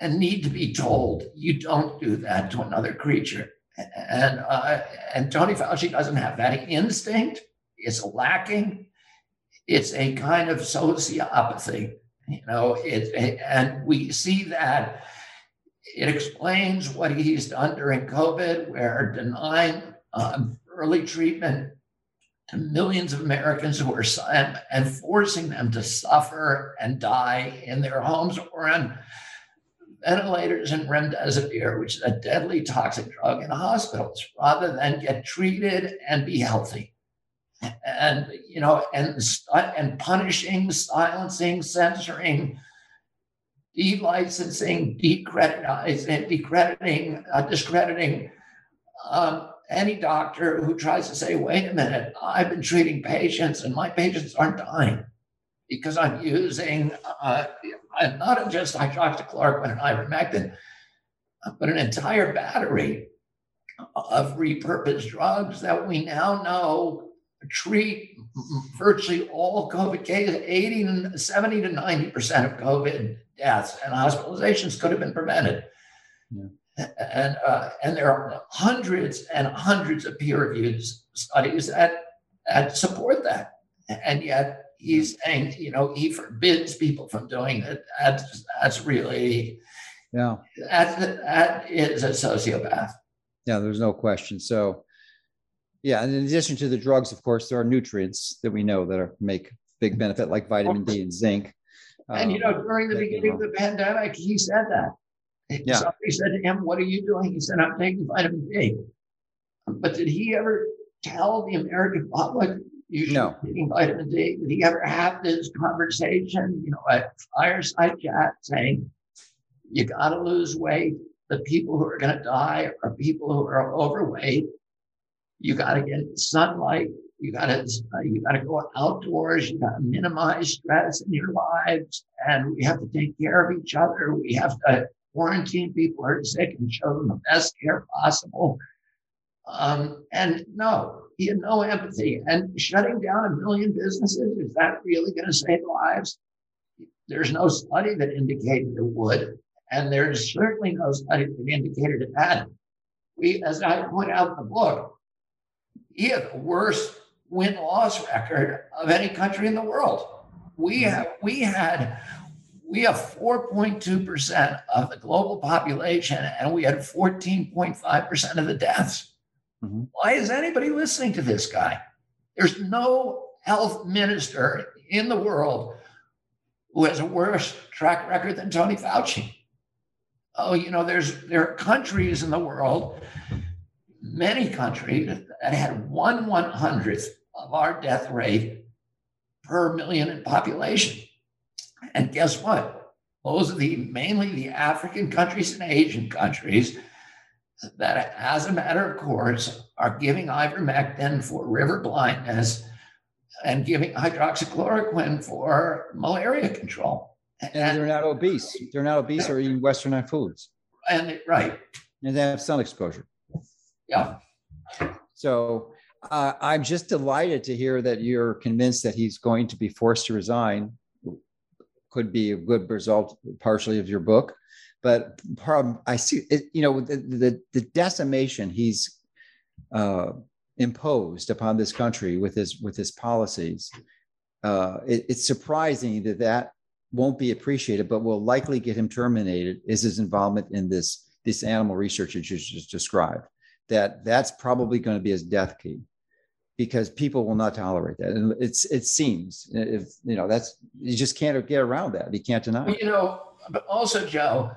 and need to be told you don't do that to another creature. And uh, and Tony Fauci doesn't have that instinct. It's lacking. It's a kind of sociopathy, you know. It and we see that it explains what he's done during COVID, where denying um, early treatment to millions of Americans who are and, and forcing them to suffer and die in their homes or on ventilators and remdesivir, which is a deadly toxic drug in hospitals, rather than get treated and be healthy. And you know, and and punishing, silencing, censoring delicensing, decrediting, decrediting, uh, discrediting um, any doctor who tries to say, wait a minute, I've been treating patients and my patients aren't dying because I'm using uh, not just hydroxychloroquine and ivermectin, but an entire battery of repurposed drugs that we now know treat virtually all COVID cases, 80 70 to 90% of COVID deaths and hospitalizations could have been prevented. Yeah. And, uh, and there are hundreds and hundreds of peer reviewed studies that, that support that. And yet he's saying, you know, he forbids people from doing it. That's, that's really, yeah, that, that is a sociopath. Yeah, there's no question. So, yeah, and in addition to the drugs, of course, there are nutrients that we know that are, make big benefit, like vitamin D and zinc. And you know, um, during the beginning of the pandemic, he said that. Yeah. Somebody said to him, "What are you doing?" He said, "I'm taking vitamin D." But did he ever tell the American public you should no. be taking vitamin D? Did he ever have this conversation, you know, at fireside chat, saying, "You got to lose weight. The people who are going to die are people who are overweight. You got to get sunlight. You got to you got to go outdoors. You got to minimize stress in your lives, and we have to take care of each other. We have to quarantine people who are sick and show them the best care possible. Um, and no, he had no empathy. And shutting down a million businesses is that really going to save lives? There's no study that indicated it would, and there's certainly no study that indicated it had. We, as I point out in the book, he had the worst win loss record of any country in the world. We mm-hmm. have we had we have 4.2% of the global population and we had 14.5% of the deaths. Mm-hmm. Why is anybody listening to this guy? There's no health minister in the world who has a worse track record than Tony Fauci. Oh, you know, there's there are countries in the world, many countries that had one one hundredth of our death rate per million in population. And guess what? Those are the mainly the African countries and Asian countries that, as a matter of course, are giving ivermectin for river blindness and giving hydroxychloroquine for malaria control. And, and they're not obese. They're not obese or eating Westernized foods. And right. And they have sun exposure. Yeah. So uh, I'm just delighted to hear that you're convinced that he's going to be forced to resign. Could be a good result, partially, of your book. But problem, I see, it, you know, the, the, the decimation he's uh, imposed upon this country with his with his policies. Uh, it, it's surprising that that won't be appreciated, but will likely get him terminated. Is his involvement in this this animal research that you just described? That that's probably going to be his death key because people will not tolerate that. And it's it seems if you know that's you just can't get around that. You can't deny. Well, you know, but also Joe,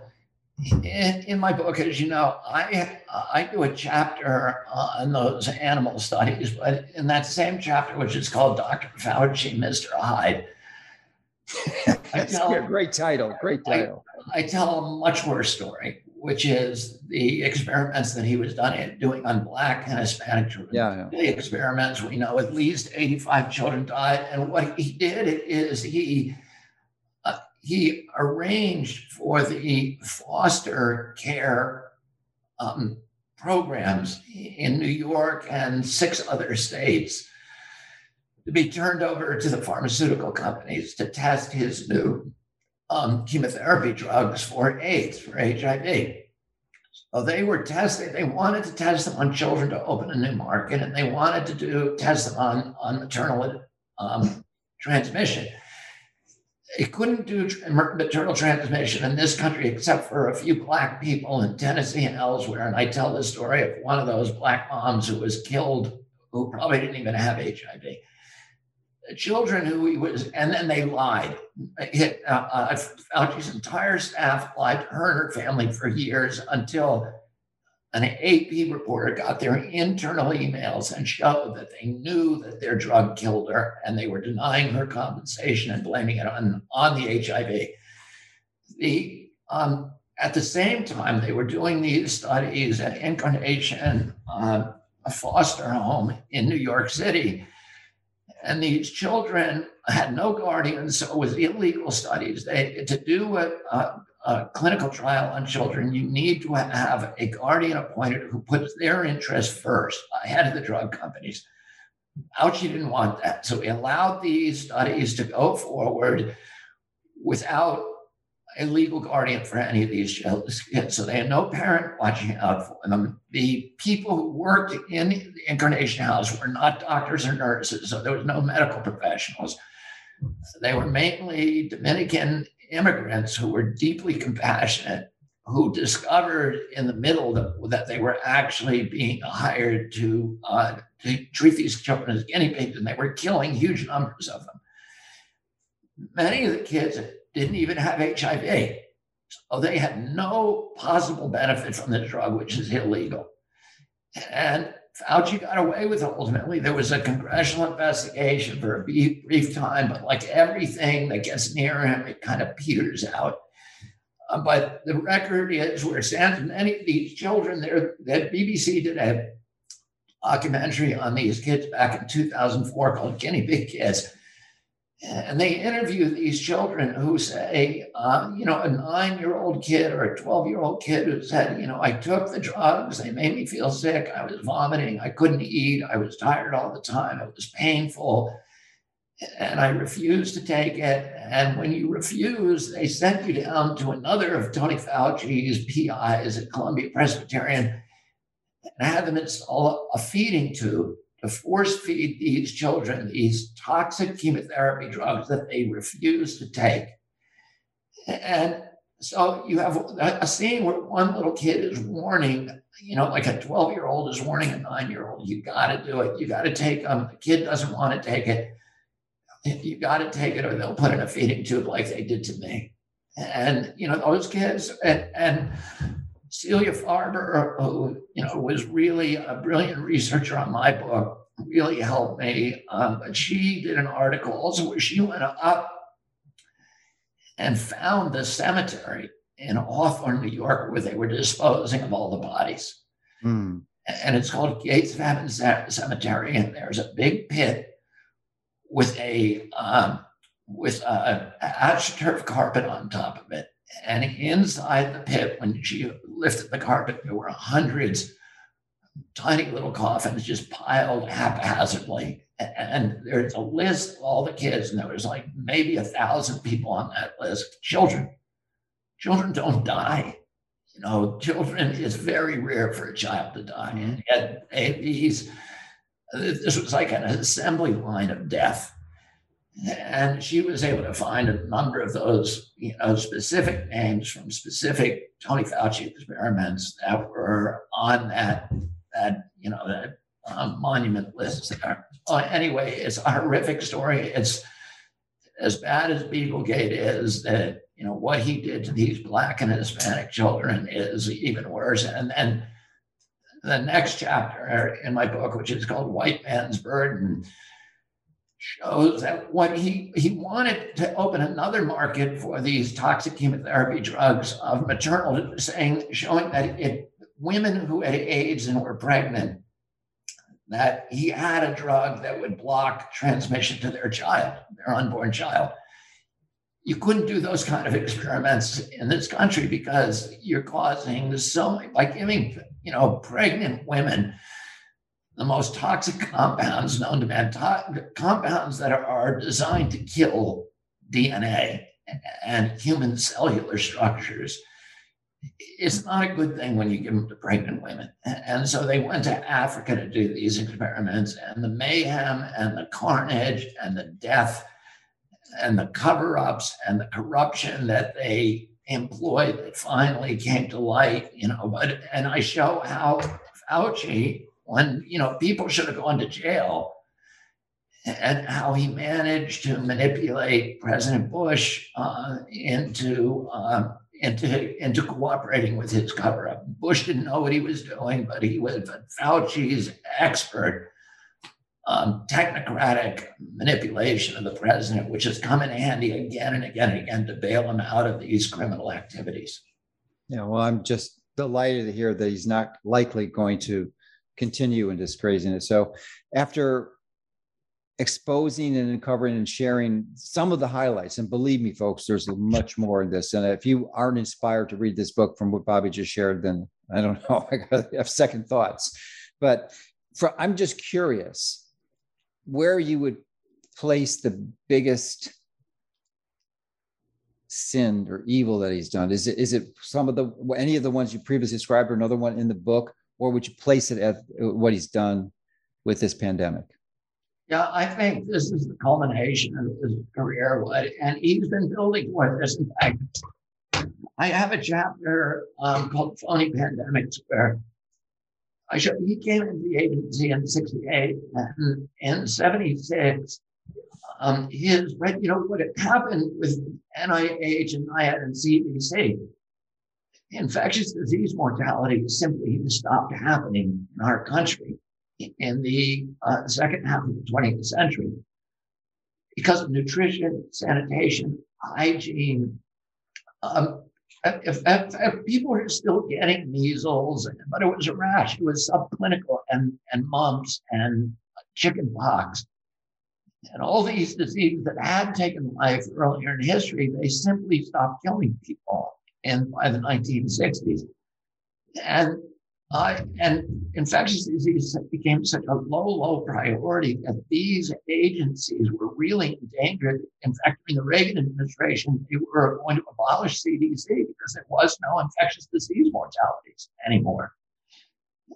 in, in my book, as you know, I I do a chapter on those animal studies, but in that same chapter, which is called Dr. Fauci, Mr. Hyde. That's tell, a great title. Great title. I, I tell a much worse story which is the experiments that he was done doing on black and Hispanic children. Yeah, yeah. The experiments we know at least 85 children died, and what he did is he uh, he arranged for the foster care um, programs in New York and six other states to be turned over to the pharmaceutical companies to test his new um, chemotherapy drugs for AIDS, for HIV. So they were testing, they wanted to test them on children to open a new market, and they wanted to do test them on, on maternal um, transmission. They couldn't do maternal transmission in this country except for a few black people in Tennessee and elsewhere. And I tell the story of one of those black moms who was killed, who probably didn't even have HIV children who he was, and then they lied. It, uh, uh, Fauci's entire staff lied to her and her family for years until an AP reporter got their internal emails and showed that they knew that their drug killed her and they were denying her compensation and blaming it on, on the HIV. The, um, at the same time, they were doing these studies at Incarnation, uh, a foster home in New York City and these children had no guardians, so it was illegal studies. They, to do a, a, a, clinical trial on children, you need to have a guardian appointed who puts their interest first ahead of the drug companies. Fauci didn't want that, so he allowed these studies to go forward without a legal guardian for any of these kids. So they had no parent watching out for them. The people who worked in the Incarnation House were not doctors or nurses, so there was no medical professionals. They were mainly Dominican immigrants who were deeply compassionate, who discovered in the middle that, they were actually being hired to, uh, to treat these children as guinea pigs, and they were killing huge numbers of them. Many of the kids didn't even have HIV. So they had no possible benefit from the drug, which is illegal. And Fauci got away with it ultimately. There was a congressional investigation for a brief time, but like everything that gets near him, it kind of peters out. Uh, but the record is where stands many of these children there that BBC did a documentary on these kids back in 2004 called Guinea Pig Kids. And they interview these children who say, uh, you know, a nine year old kid or a 12 year old kid who said, you know, I took the drugs, they made me feel sick, I was vomiting, I couldn't eat, I was tired all the time, it was painful, and I refused to take it. And when you refuse, they sent you down to another of Tony Fauci's PIs at Columbia Presbyterian and had them install a feeding tube to force feed these children these toxic chemotherapy drugs that they refuse to take. And so you have a scene where one little kid is warning, you know, like a 12 year old is warning a nine year old, you got to do it. You got to take them. The kid doesn't want to take it. You got to take it or they'll put in a feeding tube like they did to me. And, you know, those kids, and, and Celia Farber, who you know was really a brilliant researcher on my book, really helped me. Um, but she did an article also where she went up and found the cemetery in Hawthorne, New York, where they were disposing of all the bodies. Mm. And it's called Gates of Heaven Cemetery, and there's a big pit with a um, with a, astroturf carpet on top of it and inside the pit, when she lifted the carpet, there were hundreds tiny little coffins just piled haphazardly. And there's a list of all the kids, and there was like maybe a thousand people on that list. Children. Children don't die. You know, children is very rare for a child to die. Mm-hmm. And yet these this was like an assembly line of death. And she was able to find a number of those, you know, specific names from specific Tony Fauci experiments that were on that, that you know, that um, monument list there. Well, anyway, it's a horrific story. It's as bad as Beaglegate is that, you know, what he did to these Black and Hispanic children is even worse. And then the next chapter in my book, which is called White Man's Burden, shows that what he he wanted to open another market for these toxic chemotherapy drugs of maternal saying showing that it women who had AIDS and were pregnant that he had a drug that would block transmission to their child, their unborn child. You couldn't do those kind of experiments in this country because you're causing so many by giving you know pregnant women the most toxic compounds known to man, to- compounds that are, designed to kill DNA and human cellular structures. It's not a good thing when you give them to pregnant women. And so they went to Africa to do these experiments, and the mayhem and the carnage and the death and the cover ups and the corruption that they employed that finally came to light, you know. But, and I show how Fauci when you know people should have gone to jail and how he managed to manipulate President Bush uh, into uh, into into cooperating with his cover up. Bush didn't know what he was doing, but he was Fauci's expert um, technocratic manipulation of the president, which has come in handy again and again and again to bail him out of these criminal activities. Yeah, well, I'm just delighted to hear that he's not likely going to continue in this craziness. So after exposing and uncovering and sharing some of the highlights. And believe me, folks, there's much more in this. And if you aren't inspired to read this book from what Bobby just shared, then I don't know. I got have second thoughts. But for, I'm just curious where you would place the biggest sin or evil that he's done. Is it is it some of the any of the ones you previously described, or another one in the book, or would you place it at what he's done with this pandemic? Yeah, I think this is the culmination of his career, and he's been building for this. In fact, I have a chapter um, called "Phony Pandemics" where I show he came into the agency in '68 and in '76. Um, his, you know, what had happened with NIH and NIAID and CDC, infectious disease mortality simply stopped happening in our country in the uh, second half of the 20th century because of nutrition, sanitation, hygiene. Um, if, if, if, people were still getting measles, but it was a rash, it was subclinical and, and mumps and chicken pox. And all these diseases that had taken life earlier in history, they simply stopped killing people in by the 1960s. And uh, and infectious disease became such a low, low priority that these agencies were really endangered. In fact, in the Reagan administration, they were going to abolish CDC because there was no infectious disease mortalities anymore.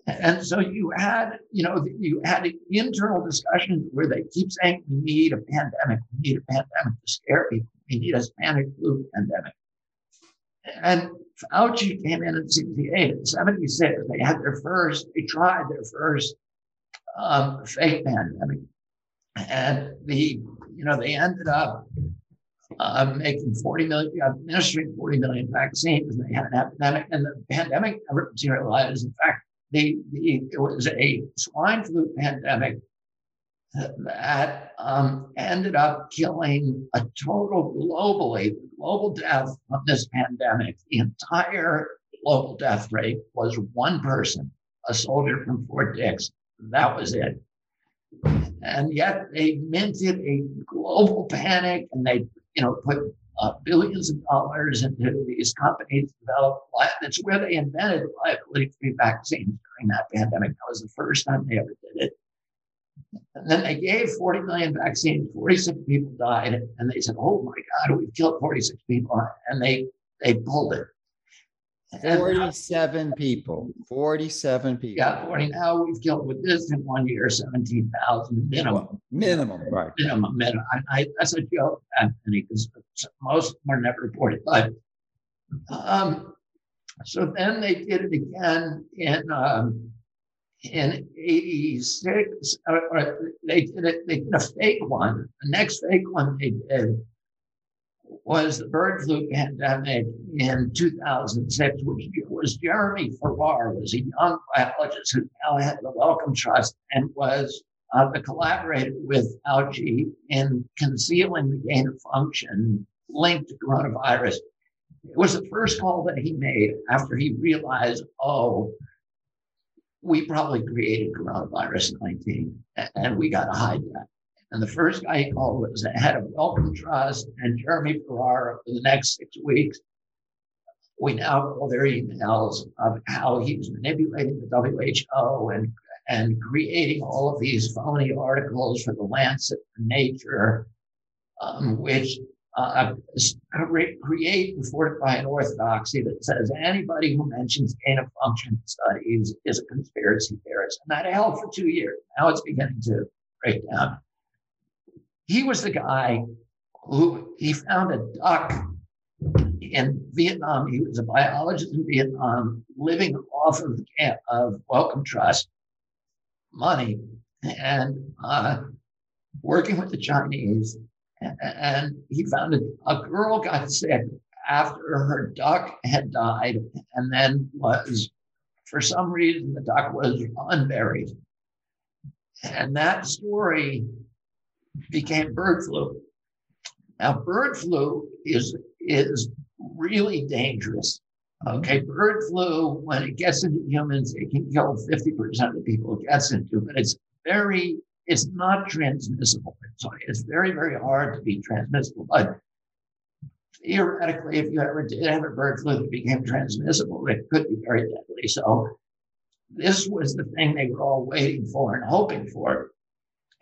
And so you had, you know, you had internal discussions where they keep saying we need a pandemic, we need a pandemic to scare people, we need a Spanish flu pandemic. And Fauci came in in 68 and 76. They had their first, they tried their first um, fake pandemic. And the, you know, they ended up uh, making 40 million, administering 40 million vaccines. And they had an epidemic, and the pandemic never materialized. In fact, the, the, it was a swine flu pandemic that um, ended up killing a total globally, global death of this pandemic. The entire global death rate was one person, a soldier from Fort Dix. That was it. And yet they minted a global panic and they, you know, put uh, billions of dollars into these companies develop. That's where they invented liability-free vaccines during that pandemic. That was the first time they ever did it. And then they gave 40 million vaccines, 46 people died, and they said, Oh my God, we've killed 46 people. And they they pulled it. 47 people. 47 people. Yeah, 40. Now we've killed with this in one year 17,000 minimum. Minimum, right. Minimum, minimum. I, I, that's a joke, Anthony, because most are never reported. But um, so then they did it again in um, in 86, or, or they did it, they did a fake one. The next fake one they did was the bird flu pandemic in 2006, which was Jeremy Farrar, was a young biologist who now had the Wellcome Trust and was uh, the collaborator with Fauci in concealing the gain of function linked to coronavirus. It was the first call that he made after he realized, oh, we probably created coronavirus 19 and we got to hide that. And the first guy he called was the head of Wellcome Trust and Jeremy Farrar for the next six weeks. We now know their emails of how he was manipulating the WHO and, and creating all of these phony articles for the Lancet Nature, um, which uh, create and fortify an orthodoxy that says anybody who mentions gain of function studies is a conspiracy theorist. And that held for two years. Now it's beginning to break down. He was the guy who he found a duck in Vietnam. He was a biologist in Vietnam, living off of, of Wellcome Trust money and uh, working with the Chinese and he found a, a girl got sick after her duck had died and then was for some reason the duck was unburied. And that story became bird flu. Now bird flu is is really dangerous okay? Bird flu when it gets into humans it can kill 50% of the people it gets into but it's very it's not transmissible. It's, it's very, very hard to be transmissible. But theoretically, if you ever did have a bird flu that became transmissible, it could be very deadly. So this was the thing they were all waiting for and hoping for.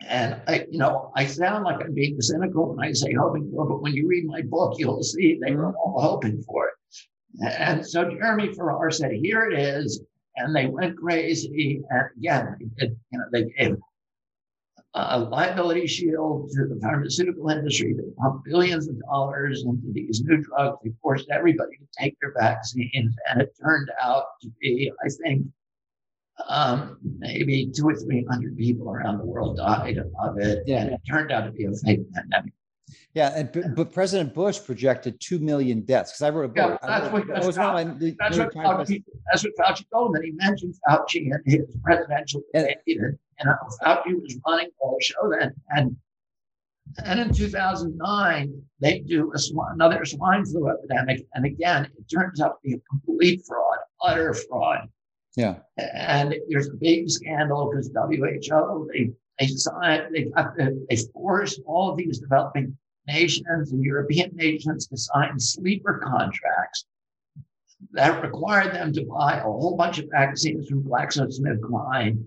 And I, you know, I sound like I'm being cynical when I say hoping for, but when you read my book, you'll see they were all hoping for it. And so Jeremy Farrar said, "Here it is," and they went crazy. And again, you know, they gave a liability shield to the pharmaceutical industry. They pumped billions of dollars into these new drugs. They forced everybody to take their vaccines, and it turned out to be, I think, um, maybe two or three hundred people around the world died of it, yeah. and it turned out to be a fake pandemic. Yeah, and but President Bush projected two million deaths because I wrote a book. Yeah, that's what, that's, Fauci, that's, what Fauci, that's what Fauci told him, and he mentioned Fauci in his presidential debate. And, know, Fauci was running all the show then, and and in 2009 they do a swine, another swine flu epidemic, and again it turns out to be a complete fraud, utter fraud. Yeah. And there's a big scandal because WHO, they they signed, they got they forced all of these developing nations and European nations to sign sleeper contracts that required them to buy a whole bunch of vaccines from GlaxoSmithKline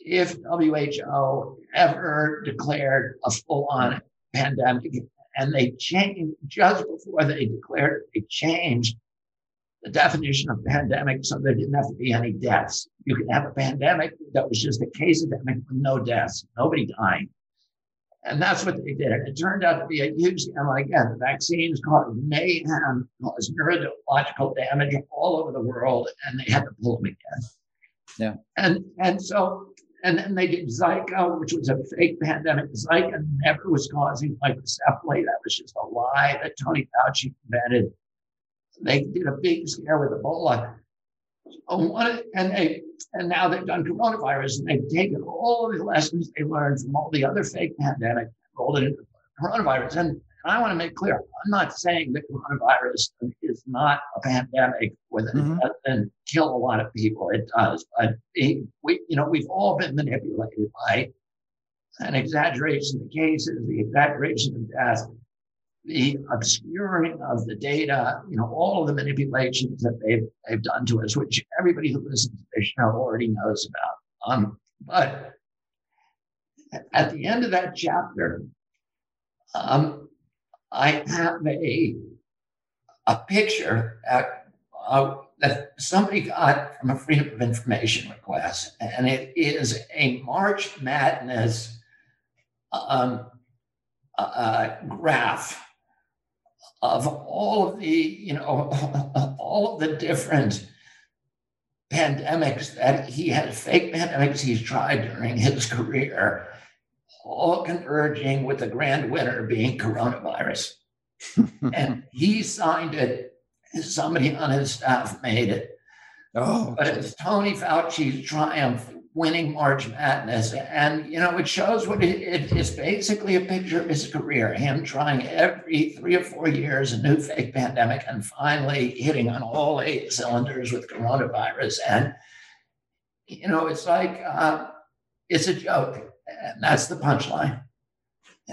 if WHO ever declared a full-on pandemic. And they changed just before they declared it, they changed the definition of pandemic so there didn't have to be any deaths. You could have a pandemic that was just a case endemic with no deaths, nobody dying. And that's what they did. It turned out to be a huge scam. Again, the vaccines caused mayhem, caused neurological damage all over the world, and they had to pull them again. Yeah. And and so and then they did Zika, which was a fake pandemic. Zika never was causing microcephaly. That was just a lie that Tony Fauci invented. They did a big scare with Ebola. Oh, and they and now they've done coronavirus and they've taken all of the lessons they learned from all the other fake pandemic, rolled it into coronavirus. And I want to make clear, I'm not saying that coronavirus is not a pandemic with mm-hmm. and kill a lot of people. It does, but it, we, you know, we've all been manipulated by an exaggeration of cases, the exaggeration of death, the obscuring of the data, you know, all of the manipulations that they've they've done to us, which everybody who listens to this show already knows about. Um, but at the end of that chapter, um, I have a a picture at, uh, that somebody got from a Freedom of Information request, and it is a March Madness um, uh, graph of all of the, you know, all of the different pandemics that he has, fake pandemics he's tried during his career, all converging with the grand winner being coronavirus. and he signed it. Somebody on his staff made it. Oh, but it's Tony Fauci's triumph winning March Madness. And, you know, it shows what it, it is basically a picture of his career, him trying every three or four years a new fake pandemic and finally hitting on all eight cylinders with coronavirus. And, you know, it's like, uh, it's a joke. And that's the punchline.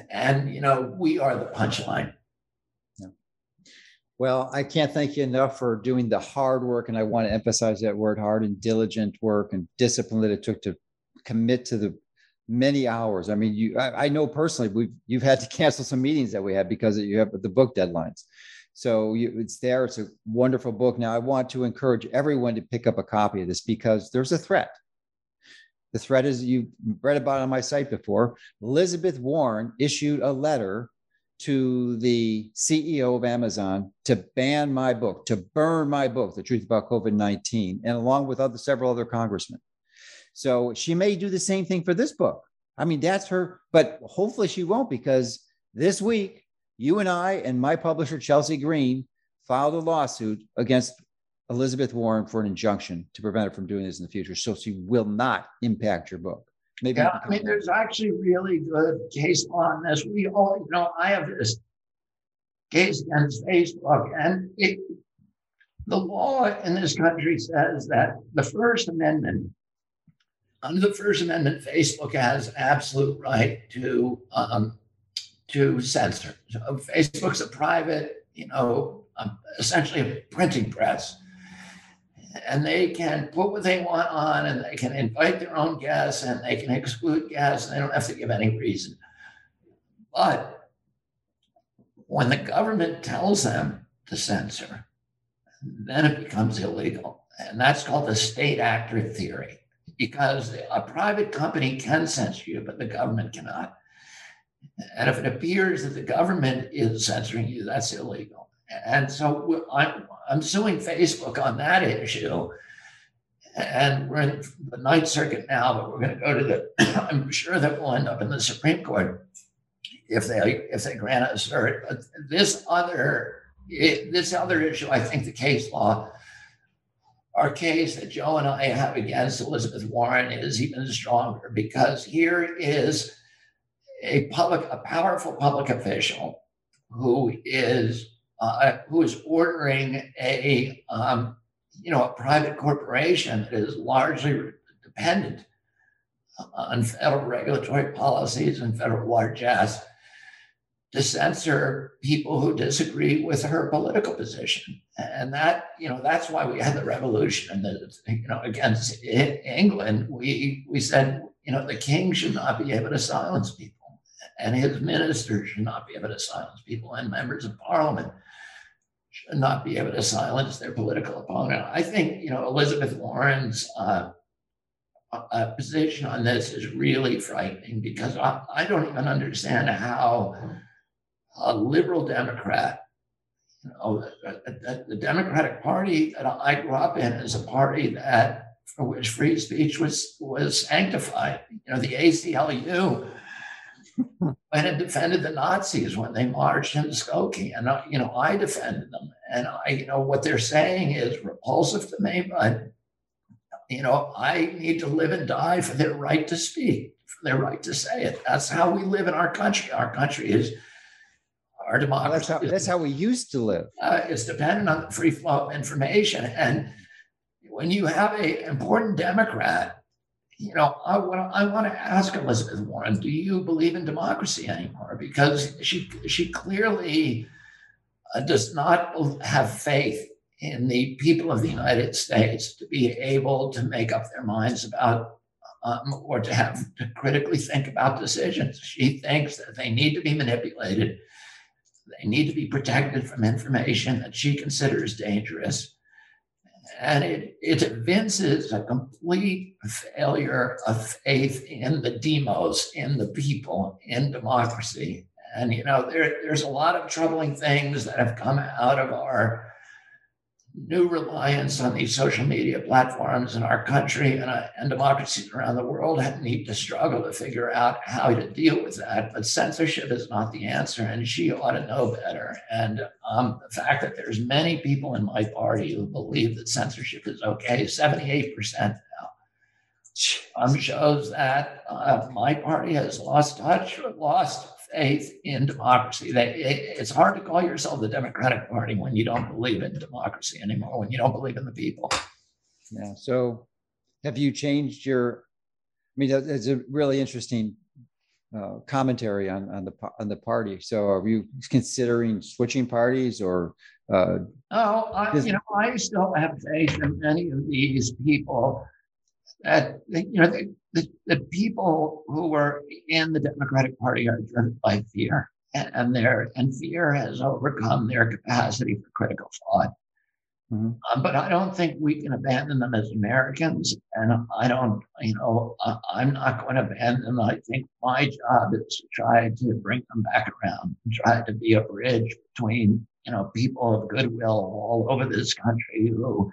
And, you know, we are the punchline. Well, I can't thank you enough for doing the hard work. And I want to emphasize that word hard and diligent work and discipline that it took to commit to the many hours. I mean, you, I, I know personally, we've, you've had to cancel some meetings that we had because you have the book deadlines. So you, it's there. It's a wonderful book. Now, I want to encourage everyone to pick up a copy of this because there's a threat. The threat is you've read about on my site before. Elizabeth Warren issued a letter to the CEO of Amazon to ban my book, to burn my book, The Truth About COVID 19, and along with other several other congressmen. So she may do the same thing for this book. I mean, that's her, but hopefully she won't because this week, you and I and my publisher, Chelsea Green, filed a lawsuit against Elizabeth Warren for an injunction to prevent her from doing this in the future. So she will not impact your book. Maybe yeah, I mean, there's actually really good case law on this. We all, you know, I have this case against Facebook, and it, the law in this country says that the First Amendment under the First Amendment, Facebook has absolute right to um, to censor. So Facebook's a private, you know, um, essentially a printing press, and they can put what they want on, and they can invite their own guests, and they can exclude guests, and they don't have to give any reason. But when the government tells them to censor, then it becomes illegal, and that's called the state actor theory because a private company can censor you, but the government cannot. And if it appears that the government is censoring you, that's illegal. And so I'm, suing Facebook on that issue. And we're in the Ninth Circuit now, but we're going to go to the, I'm sure that we'll end up in the Supreme Court if they if they grant us cert. But this other this other issue, I think the case law our case that Joe and I have against Elizabeth Warren is even stronger because here is a public, a powerful public official who is uh, who is ordering a um, you know a private corporation that is largely dependent on federal regulatory policies and federal largesse to censor people who disagree with her political position. And that, you know, that's why we had the revolution. And the, you know, against England, we we said, you know, the king should not be able to silence people, and his ministers should not be able to silence people, and members of parliament should not be able to silence their political opponent. I think, you know, Elizabeth Warren's uh, uh, position on this is really frightening because I, I don't even understand how a liberal Democrat. You know, the, the Democratic Party that I grew up in is a party that for which free speech was was sanctified. You know, the ACLU and defended the Nazis when they marched into Skokie, and I, you know I defended them. And I, you know, what they're saying is repulsive to me, but you know, I need to live and die for their right to speak, for their right to say it. That's how we live in our country. Our country is our democracy. That's how, that's how we used to live. Uh, it's dependent on the free flow of information. And when you have an important Democrat, you know, I want I want to ask Elizabeth Warren, do you believe in democracy anymore? Because she she clearly uh, does not have faith in the people of the United States to be able to make up their minds about um, or to have to critically think about decisions. She thinks that they need to be manipulated they need to be protected from information that she considers dangerous. And it, it evinces a complete failure of faith in the demos, in the people, in democracy. And, you know, there, there's a lot of troubling things that have come out of our new reliance on these social media platforms in our country and, uh, and democracies around the world need to struggle to figure out how to deal with that. But censorship is not the answer, and she ought to know better. And um, the fact that there's many people in my party who believe that censorship is okay, 78% now, um, shows that uh, my party has lost touch, lost faith in democracy. They, it, it's hard to call yourself the Democratic Party when you don't believe in democracy anymore, when you don't believe in the people. Yeah. So, have you changed your? I mean, it's a really interesting uh, commentary on on the on the party. So, are you considering switching parties or? Uh, oh, I, you know, I still have faith in many of these people that you know the, the, the, people who are in the Democratic Party are driven by fear, and, and their and fear has overcome their capacity for critical thought. Mm-hmm. Um, but I don't think we can abandon them as Americans, and I don't, you know, uh, I'm not going to abandon them. I think my job is to try to bring them back around, and try to be a bridge between, you know, people of goodwill all over this country who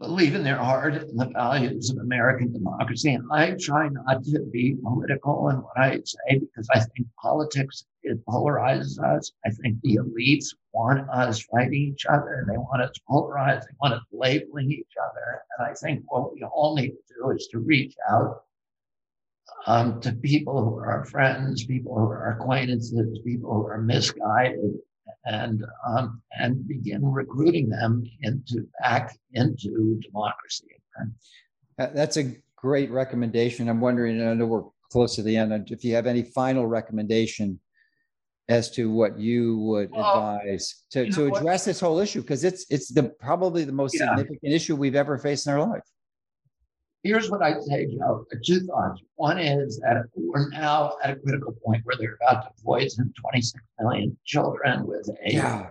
believe in their heart in the values of American democracy. And I try not to be political in what I say because I think politics it polarizes us. I think the elites want us fighting each other. They want us polarized. They want us labeling each other. And I think what we all need to do is to reach out um, to people who are our friends, people who are acquaintances, people who are misguided, and um, and begin recruiting them into back into democracy. Uh, that's a great recommendation. I'm wondering, I know we're close to the end, if you have any final recommendation as to what you would Well, advise to, you to know what? address this whole issue, because it's, it's the, probably the most Yeah. significant issue we've ever faced in our life. Here's what I'd say, Joe. Two thoughts. One is that we're now at a critical point where they're about to poison 26 million children with a Yeah.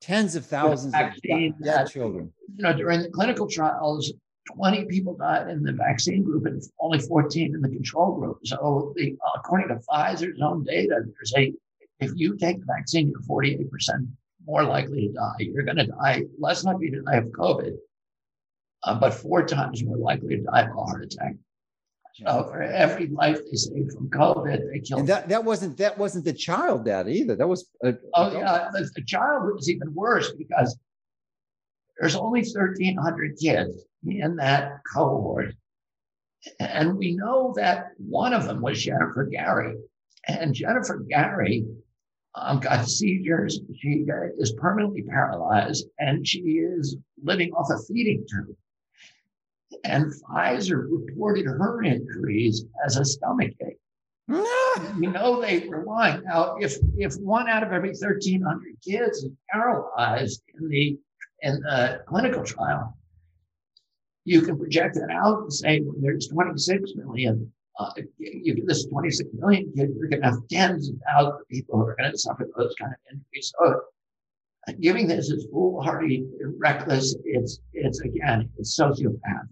Tens of thousands of dead that- children. you know, during the clinical trials, 20 people died in the vaccine group and only 14 in the control group. So, the, according to Pfizer's own data, there's a if you take the vaccine, you're 48% more likely to die. You're going to die less likely to die of COVID, uh, but four times more likely to die of a heart attack. So, for every life they saved from COVID, they killed. And that, that wasn't, that wasn't the child death either. That was. a- Oh yeah, the, the child was even worse because there's only 1,300 kids in that cohort, and we know that one of them was Jennifer Gary, and Jennifer Gary um, got seizures. She is permanently paralyzed, and she is living off a feeding tube. And Pfizer reported her injuries as a stomach ache you know they were lying. Now, if if one out of every 1,300 kids is paralyzed in the in the clinical trial, you can project that out and say when there's 26 million, uh, you get this 26 million kids, you're going to have tens of thousands of people who are going to suffer those kind of injuries. So, giving this is foolhardy, reckless. It's it's again, it's sociopath.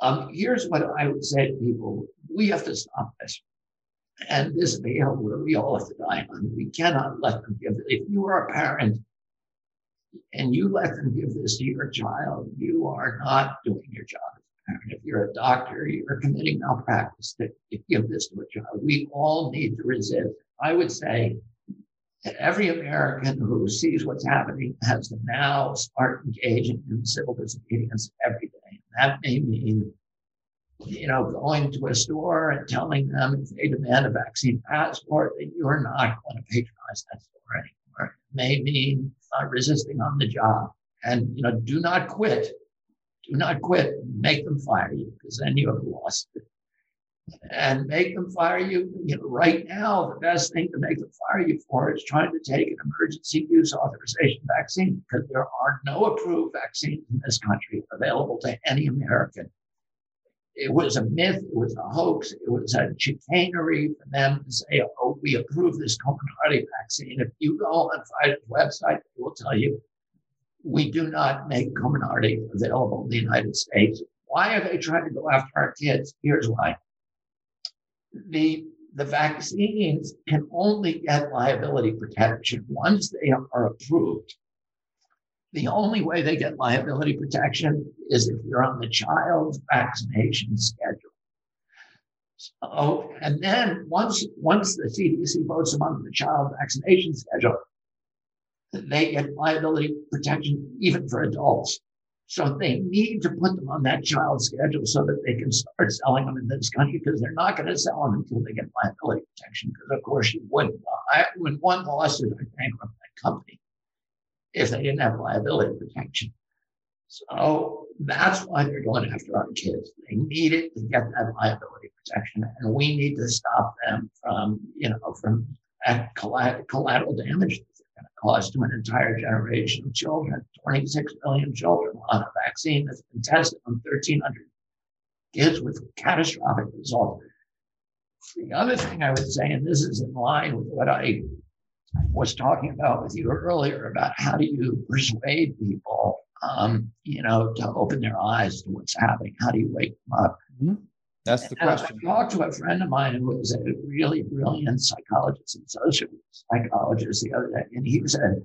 Um, here's what I would say to people: We have to stop this. And this veil where we all have to die on. We cannot let them give. it. If you are a parent and you let them give this to your child, you are not doing your job as a parent. If you're a doctor, you're committing malpractice to to give this to a child. We all need to resist. I would say that every American who sees what's happening has to now start engaging in civil disobedience every day. That may mean you know, going to a store and telling them if they demand a vaccine passport that you're not going to patronize that store anymore. It may mean uh, resisting on the job. And, you know, do not quit. Do not quit. Make them fire you because then you have lost it. And make them fire you. You know, right now, the best thing to make them fire you for is trying to take an emergency use authorization vaccine because there are no approved vaccines in this country available to any American it was a myth, it was a hoax, it was a chicanery for them to say, oh, we approve this Comirnaty vaccine. If you go on Pfizer's website, will tell you we do not make Comirnaty available in the United States. Why are they trying to go after our kids? Here's why. The, the vaccines can only get liability protection once they are approved. The only way they get liability protection is if you're on the child's vaccination schedule. So, and then once once the CDC votes them on the child vaccination schedule, they get liability protection even for adults. So they need to put them on that child schedule so that they can start selling them in this country because they're not going to sell them until they get liability protection. Because of course you wouldn't. I, when one lawsuit, I bankrupt that company if they didn't have liability protection. So that's why they're going after our kids. They need it to get that liability protection, and we need to stop them from, you know, from uh, collateral damage going to an entire generation of children. 26 million children on a vaccine that's been tested on 1,300 kids with catastrophic results. The other thing I would say, and this is in line with what I was talking about with you earlier about how do you persuade people, um, you know, to open their eyes to what's happening? How do you wake them up? That's the And I talked to a friend of mine who was a really brilliant psychologist and social psychologist the other day, and he said,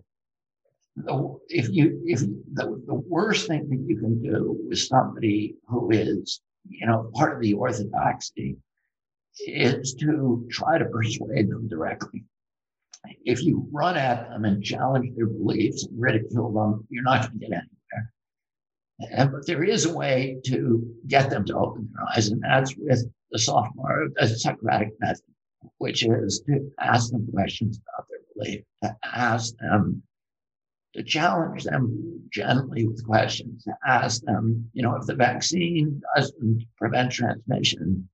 the, if you if the, the worst thing that you can do with somebody who is you know part of the orthodoxy is to try to persuade them directly if you run at them and challenge their beliefs and ridicule them, you're not going to get anywhere. But there is a way to get them to open their eyes, and that's with the sophomore, the Socratic method, which is to ask them questions about their belief, to ask them to challenge them gently with questions, to ask them, you know, if the vaccine doesn't prevent transmission,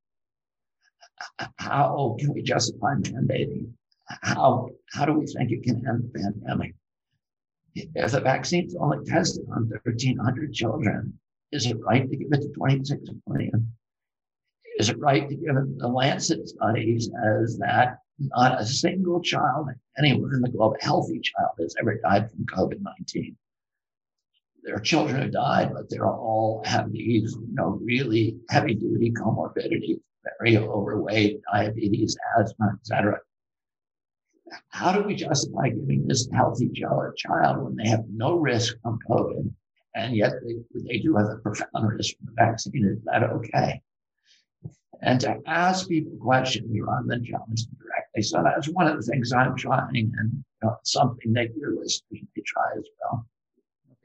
how can we justify mandating? How, how do we think it can end the pandemic? If the vaccine's only tested on 1,300 children, is it right to give it to 26 million? Is it right to give it the Lancet studies as that not a single child anywhere in the globe, a healthy child, has ever died from COVID 19. There are children who died, but they're all have these, you know, really heavy duty comorbidities, very overweight, diabetes, asthma, etc. How do we justify giving this healthy child when they have no risk from COVID, and yet they, they do have a profound risk from the vaccine? Is that okay? And to ask people questions rather than challenge them directly. So that's one of the things I'm trying, and you know, something that your listeners may try as well.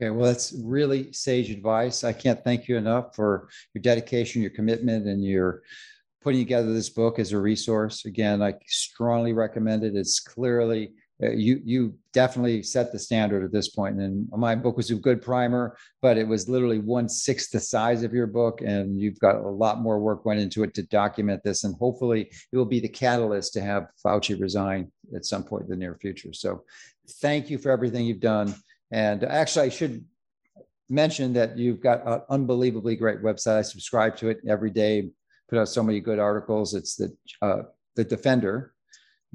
Okay, well, that's really sage advice. I can't thank you enough for your dedication, your commitment, and your putting together this book as a resource. Again, I strongly recommend it. It's clearly uh, you you definitely set the standard at this point. And my book was a good primer, but it was literally one sixth the size of your book, and you've got a lot more work went into it to document this. And hopefully, it will be the catalyst to have Fauci resign at some point in the near future. So, thank you for everything you've done. And actually, I should mention that you've got an unbelievably great website. I subscribe to it every day. Put out so many good articles. It's the uh, the Defender,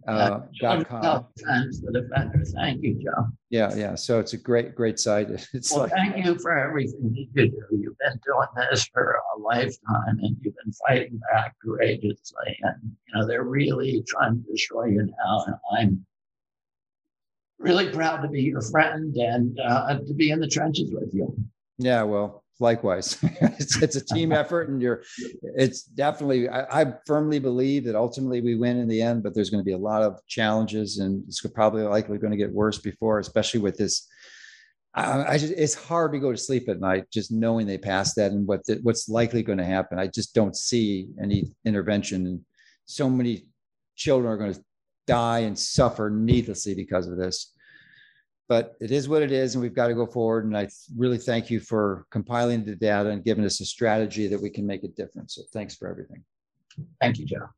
uh, dot com. The defender. Thank you, Joe. Yeah, yeah. So it's a great, great site. It's Well, like, thank you for everything you do. You've been doing this for a lifetime and you've been fighting back courageously. And, you know, they're really trying to destroy you now. And I'm really proud to be your friend and uh, to be in the trenches with you. yeah, well, likewise. it's, it's a team effort and you're, it's definitely, I, I firmly believe that ultimately we win in the end, but there's going to be a lot of challenges and it's probably likely going to get worse before, especially with this. I, I just, it's hard to go to sleep at night just knowing they passed that and what the, what's likely going to happen. I just don't see any intervention. And so many children are going to die and suffer needlessly because of this but it is what it is and we've got to go forward and i really thank you for compiling the data and giving us a strategy that we can make a difference so thanks for everything Thank you, Joe.